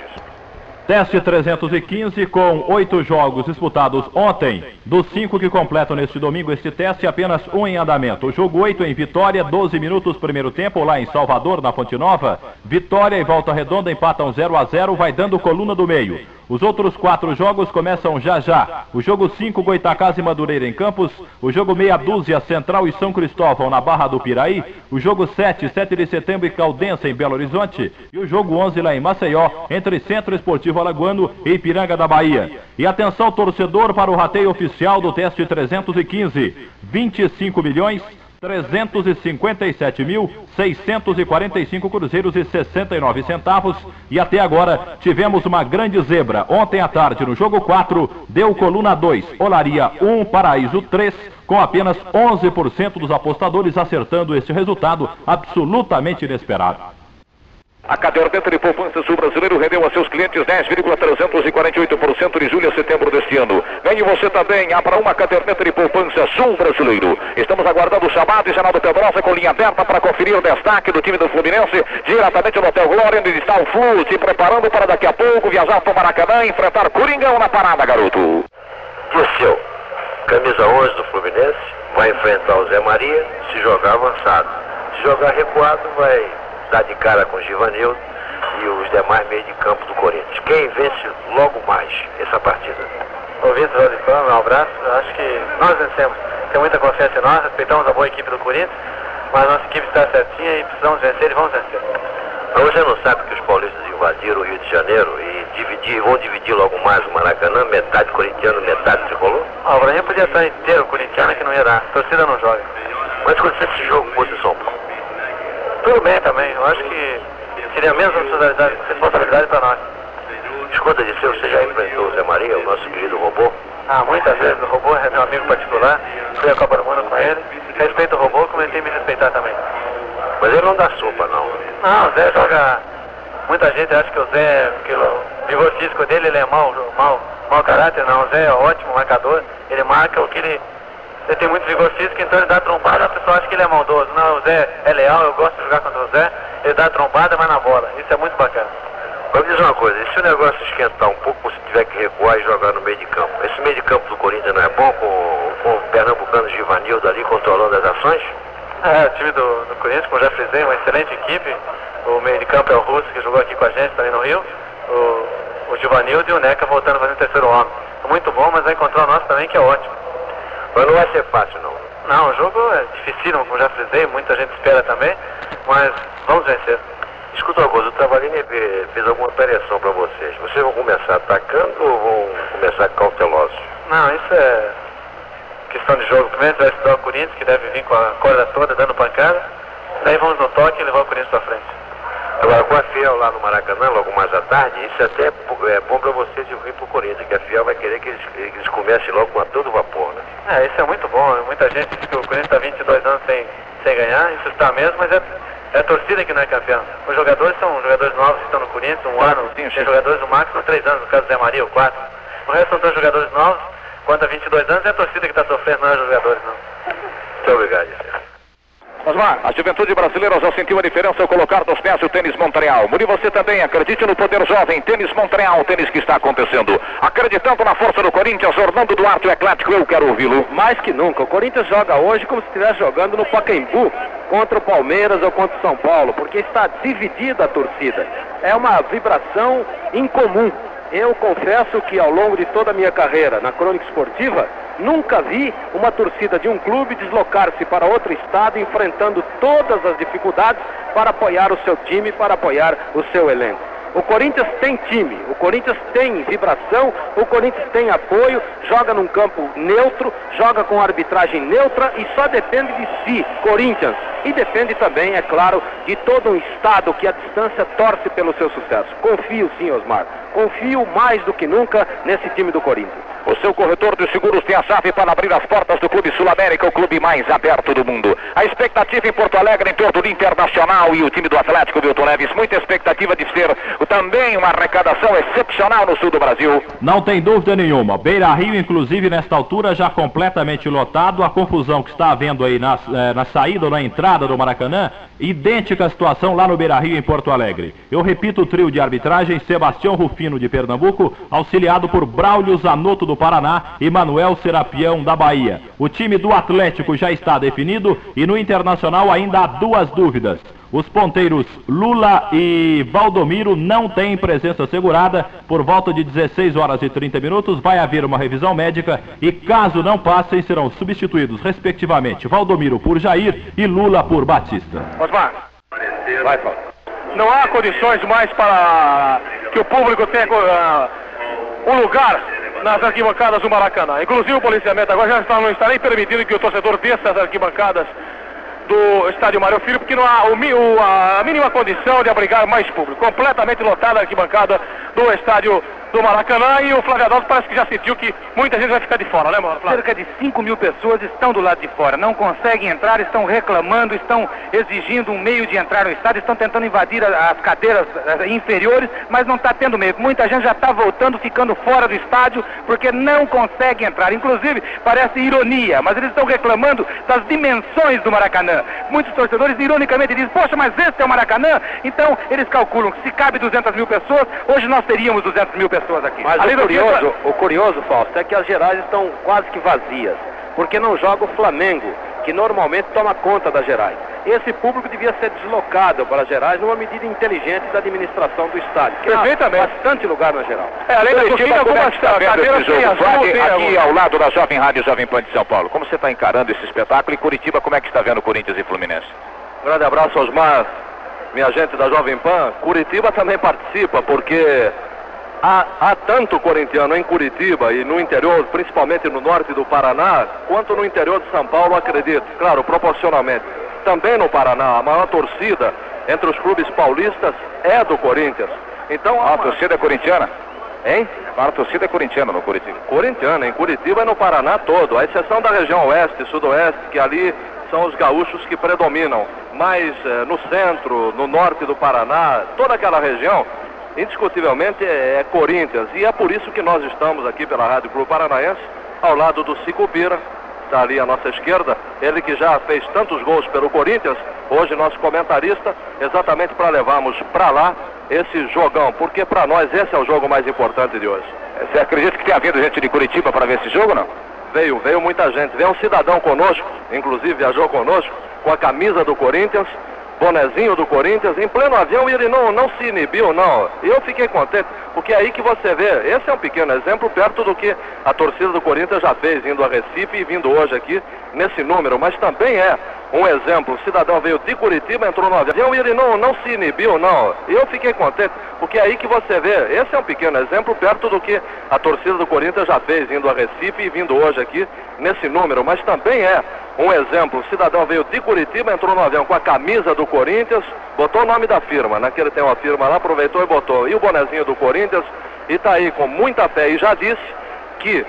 Teste 315 com oito jogos disputados ontem. Dos cinco que completam neste domingo este teste, apenas um em andamento. O jogo 8 em Vitória, 12 minutos primeiro tempo lá em Salvador, na Fonte Nova. Vitória e Volta Redonda empatam 0 a 0, vai dando coluna do meio. Os outros quatro jogos começam já já. O jogo 5, Goitacás e Madureira em Campos. O jogo meia dúzia, Central e São Cristóvão na Barra do Piraí. O jogo 7, 7 de setembro e Caldense em Belo Horizonte. E o jogo 11 lá em Maceió, entre Centro Esportivo Alagoano e Ipiranga da Bahia. E atenção torcedor para o rateio oficial do teste 315. 25 milhões 357.645 cruzeiros e 69 centavos. E até agora tivemos uma grande zebra. Ontem à tarde, no jogo 4, deu coluna 2, Olaria 1, Paraíso 3, com apenas 11% dos apostadores acertando este resultado absolutamente inesperado. A caderneta de poupança sul brasileiro rendeu a seus clientes 10,348% de julho a setembro deste ano. Ganhe você também, abra uma caderneta de poupança sul brasileiro. Estamos aguardando o chamado e Geraldo Pedrosa com linha aberta para conferir o destaque do time do Fluminense, diretamente no Hotel Glória, onde está o Flu, se preparando para daqui a pouco viajar para o Maracanã e enfrentar Coringão na parada, garoto. Dirceu, camisa 11 do Fluminense, vai enfrentar o Zé Maria, se jogar avançado. Se jogar recuado, vai dar de cara com o Givanildo e os demais meios de campo do Corinthians. Quem vence logo mais essa partida? Ô Vitor Olifano, um abraço. Acho que nós vencemos. Tem muita confiança em nós, respeitamos a boa equipe do Corinthians, mas nossa equipe está certinha e precisamos vencer e vamos vencer. Mas você não sabe que os paulistas invadiram o Rio de Janeiro e dividir, vão dividir logo mais o Maracanã, metade corintiano, metade tricolor? Ah, o Brasil podia estar inteiro corintiano que não ia dar. A torcida não joga. Mas quando esse jogo fosse São Paulo? Tudo bem também. Eu acho que seria menos responsabilidade, responsabilidade para nós. Escuta de seu, você já enfrentou o Zé Maria, o nosso querido robô? Ah, muitas vezes. O robô é meu amigo particular. Fui a Copa do Mundo com ele. Respeito o robô tem que me respeitar também. Mas ele não dá sopa, não. Não, o Zé joga. Muita gente acha que o Zé, que o vigor físico dele ele é mau, mau, mau caráter. Não, o Zé é ótimo marcador. Ele marca o que ele ele tem muito vigor físico, então ele dá trombada, a pessoa acha que ele é maldoso. Não, o Zé é leal, eu gosto de jogar contra o Zé, ele dá trombada, mas na bola. Isso é muito bacana. Vamos dizer uma coisa, e se o negócio esquentar um pouco, você tiver que recuar e jogar no meio de campo? Esse meio de campo do Corinthians não é bom com, com o Pernambucano Givanildo ali controlando as ações? É, o time do, do Corinthians, como já frisei, uma excelente equipe. O meio de campo é o Russo, que jogou aqui com a gente também no Rio. O, o Givanildo e o Neca voltando fazendo o terceiro homem. Muito bom, mas vai encontrar o nosso também, que é ótimo. Mas não vai ser fácil, não. Não, o jogo é difícil, como já frisei, muita gente espera também, mas vamos vencer. Escuta uma coisa, o Travalini fez alguma pressão para vocês. Vocês vão começar atacando ou vão começar cautelosos? Não, isso é questão de jogo. Primeiro vai estudar o Corinthians, que deve vir com a corda toda dando pancada. Daí vamos no toque e levar o Corinthians para frente. Agora, com a Fiel lá no Maracanã, logo mais à tarde, isso até é bom para vocês de vir para o Corinthians, que a Fiel vai querer que eles, eles comecem logo com a todo vapor, né? É, isso é muito bom. Muita gente diz que o Corinthians está 22 anos sem, sem ganhar, isso está mesmo, mas é, é a torcida que não é campeão. Os jogadores são jogadores novos que estão no Corinthians, um ano, sim, tem jogadores no máximo três anos, no caso do Zé Maria, ou quatro. O resto são todos jogadores novos, quanto a 22 anos é a torcida que está sofrendo, não é os jogadores, não. Muito obrigado, Zé. Osmar, a juventude brasileira já sentiu a diferença ao colocar nos pés o tênis Montreal. Muri você também, acredite no poder jovem, tênis Montreal, tênis que está acontecendo. Acreditando na força do Corinthians, Orlando Duarte, o Eclético, eu quero ouvi-lo. Mais que nunca, o Corinthians joga hoje como se estivesse jogando no Pacaembu contra o Palmeiras ou contra o São Paulo, porque está dividida a torcida. É uma vibração incomum. Eu confesso que ao longo de toda a minha carreira na crônica esportiva, Nunca vi uma torcida de um clube deslocar-se para outro estado enfrentando todas as dificuldades para apoiar o seu time, para apoiar o seu elenco. O Corinthians tem time, o Corinthians tem vibração, o Corinthians tem apoio, joga num campo neutro, joga com arbitragem neutra e só depende de si, Corinthians. E depende também, é claro, de todo um Estado que à distância torce pelo seu sucesso. Confio sim, Osmar. Confio mais do que nunca nesse time do Corinthians. O seu corretor de seguros tem a chave para abrir as portas do Clube Sul América, o clube mais aberto do mundo. A expectativa em Porto Alegre em torno do Internacional e o time do Atlético Milton Neves. Muita expectativa de ser também uma arrecadação excepcional no sul do Brasil. Não tem dúvida nenhuma. Beira Rio, inclusive, nesta altura, já completamente lotado. A confusão que está havendo aí na, eh, na saída ou na entrada do Maracanã, idêntica situação lá no Beira Rio, em Porto Alegre. Eu repito o trio de arbitragem: Sebastião Rufino de Pernambuco, auxiliado por Braulio Zanotto do Paraná e Manuel Serapião da Bahia. O time do Atlético já está definido e no Internacional ainda há duas dúvidas. Os ponteiros Lula e Valdomiro não têm presença assegurada. Por volta de 16 horas e 30 minutos vai haver uma revisão médica e caso não passem serão substituídos respectivamente Valdomiro por Jair e Lula por Batista. Osmar. Vai, Paulo. Não há condições mais para que o público tenha uh, um lugar nas arquibancadas do Maracanã. Inclusive o policiamento agora já está, não está nem permitindo que o torcedor desça as arquibancadas do estádio Mário Filho, porque não há o, a mínima condição de abrigar mais público. Completamente lotada a arquibancada do estádio do Maracanã e o Flávio Adalto parece que já sentiu que muita gente vai ficar de fora, né, mano? Cerca de 5 mil pessoas estão do lado de fora, não conseguem entrar, estão reclamando, estão exigindo um meio de entrar no estádio, estão tentando invadir as cadeiras inferiores, mas não está tendo meio. Muita gente já está voltando, ficando fora do estádio, porque não consegue entrar. Inclusive, parece ironia, mas eles estão reclamando das dimensões do Maracanã. Muitos torcedores, ironicamente, dizem, poxa, mas esse é o Maracanã? Então, eles calculam que se cabe 200 mil pessoas, hoje nós teríamos 200 mil pessoas aqui. Mas o curioso, o curioso, Fausto, é que as gerais estão quase que vazias, porque não joga o Flamengo, que normalmente toma conta das gerais. Esse público devia ser deslocado para as gerais numa medida inteligente da administração do estádio. Que Perfeitamente. bastante lugar na geral. É, além da Curitiba, algumas Tá vendo cadeiras esse tem jogo? azul, aqui ao lado da Jovem Rádio Jovem Pan de São Paulo. Como você está encarando esse espetáculo? E Curitiba, como é que está vendo Corinthians e Fluminense? Grande abraço, Osmar, minha gente da Jovem Pan. Curitiba também participa, porque há, há tanto corintiano em Curitiba e no interior, principalmente no norte do Paraná, quanto no interior de São Paulo, acredito. Claro, proporcionalmente. Também no Paraná, a maior torcida entre os clubes paulistas é do Corinthians. Então, A torcida é corintiana? Hein? A torcida é corintiana no Curitiba. Corintiana, em Curitiba e no Paraná todo, à exceção da região oeste e sudoeste, que ali são os gaúchos que predominam. Mas eh, no centro, no norte do Paraná, toda aquela região, indiscutivelmente é, é Corinthians. E é por isso que nós estamos aqui pela Rádio Clube Paranaense, ao lado do Cicupira, está ali à nossa esquerda, ele que já fez tantos gols pelo Corinthians, hoje nosso comentarista, exatamente para levarmos para lá esse jogão, porque para nós esse é o jogo mais importante de hoje. Você acredita que tenha vindo gente de Curitiba para ver esse jogo, não? Veio, veio muita gente. Veio um cidadão conosco, inclusive viajou conosco, com a camisa do Corinthians, bonezinho do Corinthians, em pleno avião, e ele não, não se inibiu, não. Eu fiquei contente, porque é aí que você vê, esse é um pequeno exemplo perto do que a torcida do Corinthians já fez, indo a Recife e vindo hoje aqui nesse número, mas também é um exemplo. O cidadão veio de Curitiba, entrou no avião e ele não, não se inibiu, não. Eu fiquei contente, porque é aí que você vê, esse é um pequeno exemplo perto do que a torcida do Corinthians já fez, indo a Recife e vindo hoje aqui nesse número, mas também é um exemplo. O cidadão veio de Curitiba, entrou no avião com a camisa do Corinthians, botou o nome da firma, né? Que ele tem uma firma lá, aproveitou e botou. E o bonezinho do Corinthians, e tá aí com muita fé. E já disse que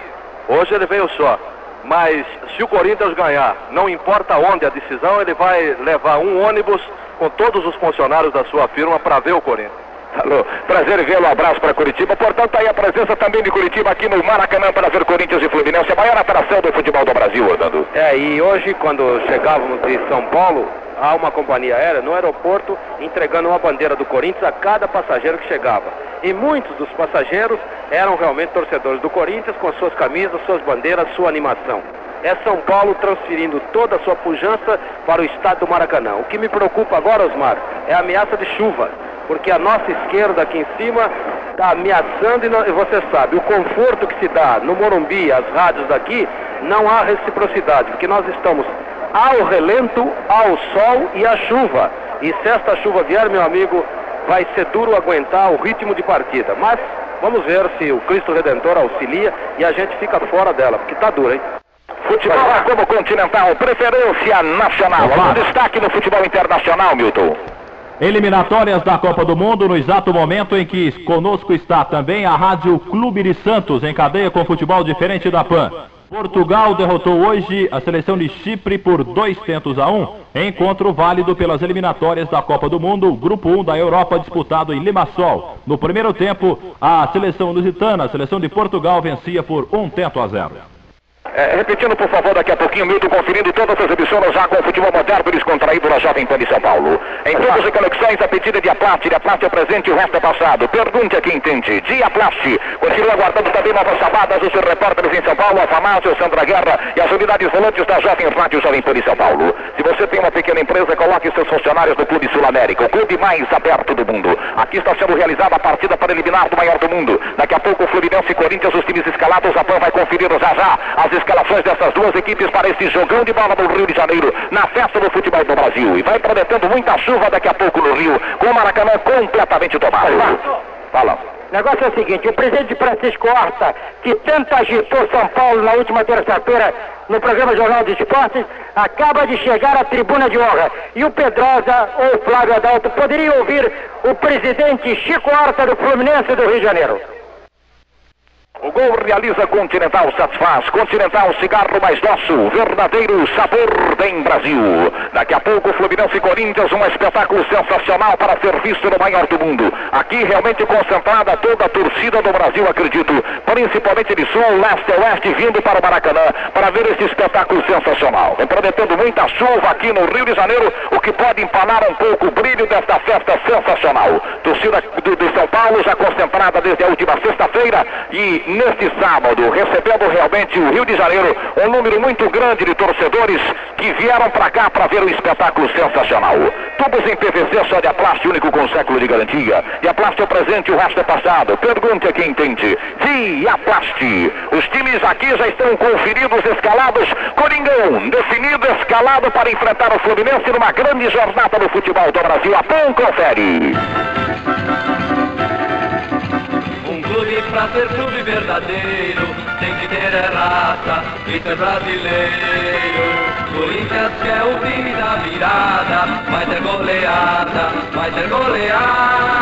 hoje ele veio só. Mas se o Corinthians ganhar, não importa onde a decisão, ele vai levar um ônibus com todos os funcionários da sua firma para ver o Corinthians. Alô, prazer vê-lo, abraço para Curitiba. Portanto, tá aí a presença também de Curitiba aqui no Maracanã para ver Corinthians e Fluminense, a maior atração do futebol do Brasil, Orlando. É, e hoje, quando chegávamos de São Paulo, há uma companhia aérea no aeroporto entregando uma bandeira do Corinthians a cada passageiro que chegava. E muitos dos passageiros eram realmente torcedores do Corinthians com suas camisas, suas bandeiras, sua animação. É São Paulo transferindo toda a sua pujança para o estado do Maracanã. O que me preocupa agora, Osmar, é a ameaça de chuva, porque a nossa esquerda aqui em cima está ameaçando e, não- e você sabe, o conforto que se dá no Morumbi, as rádios daqui, não há reciprocidade, porque nós estamos ao relento, ao sol e à chuva. E se esta chuva vier, meu amigo, vai ser duro aguentar o ritmo de partida. Mas vamos ver se o Cristo Redentor auxilia e a gente fica fora dela, porque tá duro, hein? Futebol é como continental, preferência nacional. Algum destaque no futebol internacional, Milton? Eliminatórias da Copa do Mundo, no exato momento em que conosco está também a Rádio Clube de Santos, em cadeia com futebol diferente da PAN. Portugal derrotou hoje a seleção de Chipre por dois tentos a um, encontro válido pelas eliminatórias da Copa do Mundo, Grupo 1 da Europa, disputado em Limassol. No primeiro tempo, a seleção lusitana, a seleção de Portugal, vencia por um tento a zero. É, repetindo, por favor, daqui a pouquinho, Milton, conferindo todas as emissoras já com o futebol moderno e descontraído na Jovem Pan de São Paulo. Em todas as conexões, a pedida de Aplast, de Aplast é presente e o resto é passado. Pergunte a quem entende. Diaplast. Continua aguardando também novas chamadas dos repórteres em São Paulo, a Famácio, Sandra Guerra e as unidades volantes da Jovem Rádio Jovem Pan de São Paulo. Se você tem uma pequena empresa, coloque seus funcionários no Clube Sul América, o clube mais aberto do mundo. Aqui está sendo realizada a partida para eliminar do maior do mundo. Daqui a pouco, o Fluminense e Corinthians, os times escalados, a PAN vai conferir já já as escalações dessas duas equipes para esse jogão de bola no Rio de Janeiro, na festa do futebol do Brasil. E vai prometendo muita chuva daqui a pouco no Rio, com o Maracanã completamente tomado. Fala. O negócio é o seguinte, o presidente Francisco Horta, que tanto agitou São Paulo na última terça-feira no programa Jornal de Esportes, acaba de chegar à tribuna de honra. E o Pedrosa ou Flávio Adalto poderiam ouvir o presidente Chico Horta do Fluminense do Rio de Janeiro. O gol realiza Continental Satisfaz. Continental Cigarro mais nosso. Verdadeiro sabor tem Brasil. Daqui a pouco Fluminense e Corinthians, um espetáculo sensacional para ser visto no maior do mundo. Aqui realmente concentrada toda a torcida do Brasil, acredito. Principalmente de sul, leste a oeste, vindo para o Maracanã para ver esse espetáculo sensacional. Vem prometendo muita chuva aqui no Rio de Janeiro, o que pode empanar um pouco o brilho desta festa sensacional. Torcida do, São Paulo já concentrada desde a última sexta-feira e neste sábado, recebendo realmente o Rio de Janeiro um número muito grande de torcedores que vieram para cá para ver um espetáculo sensacional. Tubos em PVC só de Aplast, único com século de garantia. E Aplast é o presente, o resto é passado. Pergunte a quem entende. Sim, Aplast. Os times aqui já estão conferidos, escalados. Coringão, definido, escalado para enfrentar o Fluminense numa grande jornada no futebol do Brasil. A PAN confere. Clube pra ser clube verdadeiro tem que ter é raça e ser brasileiro. Corinthians que é o time da virada, vai ter goleada, vai ter goleada.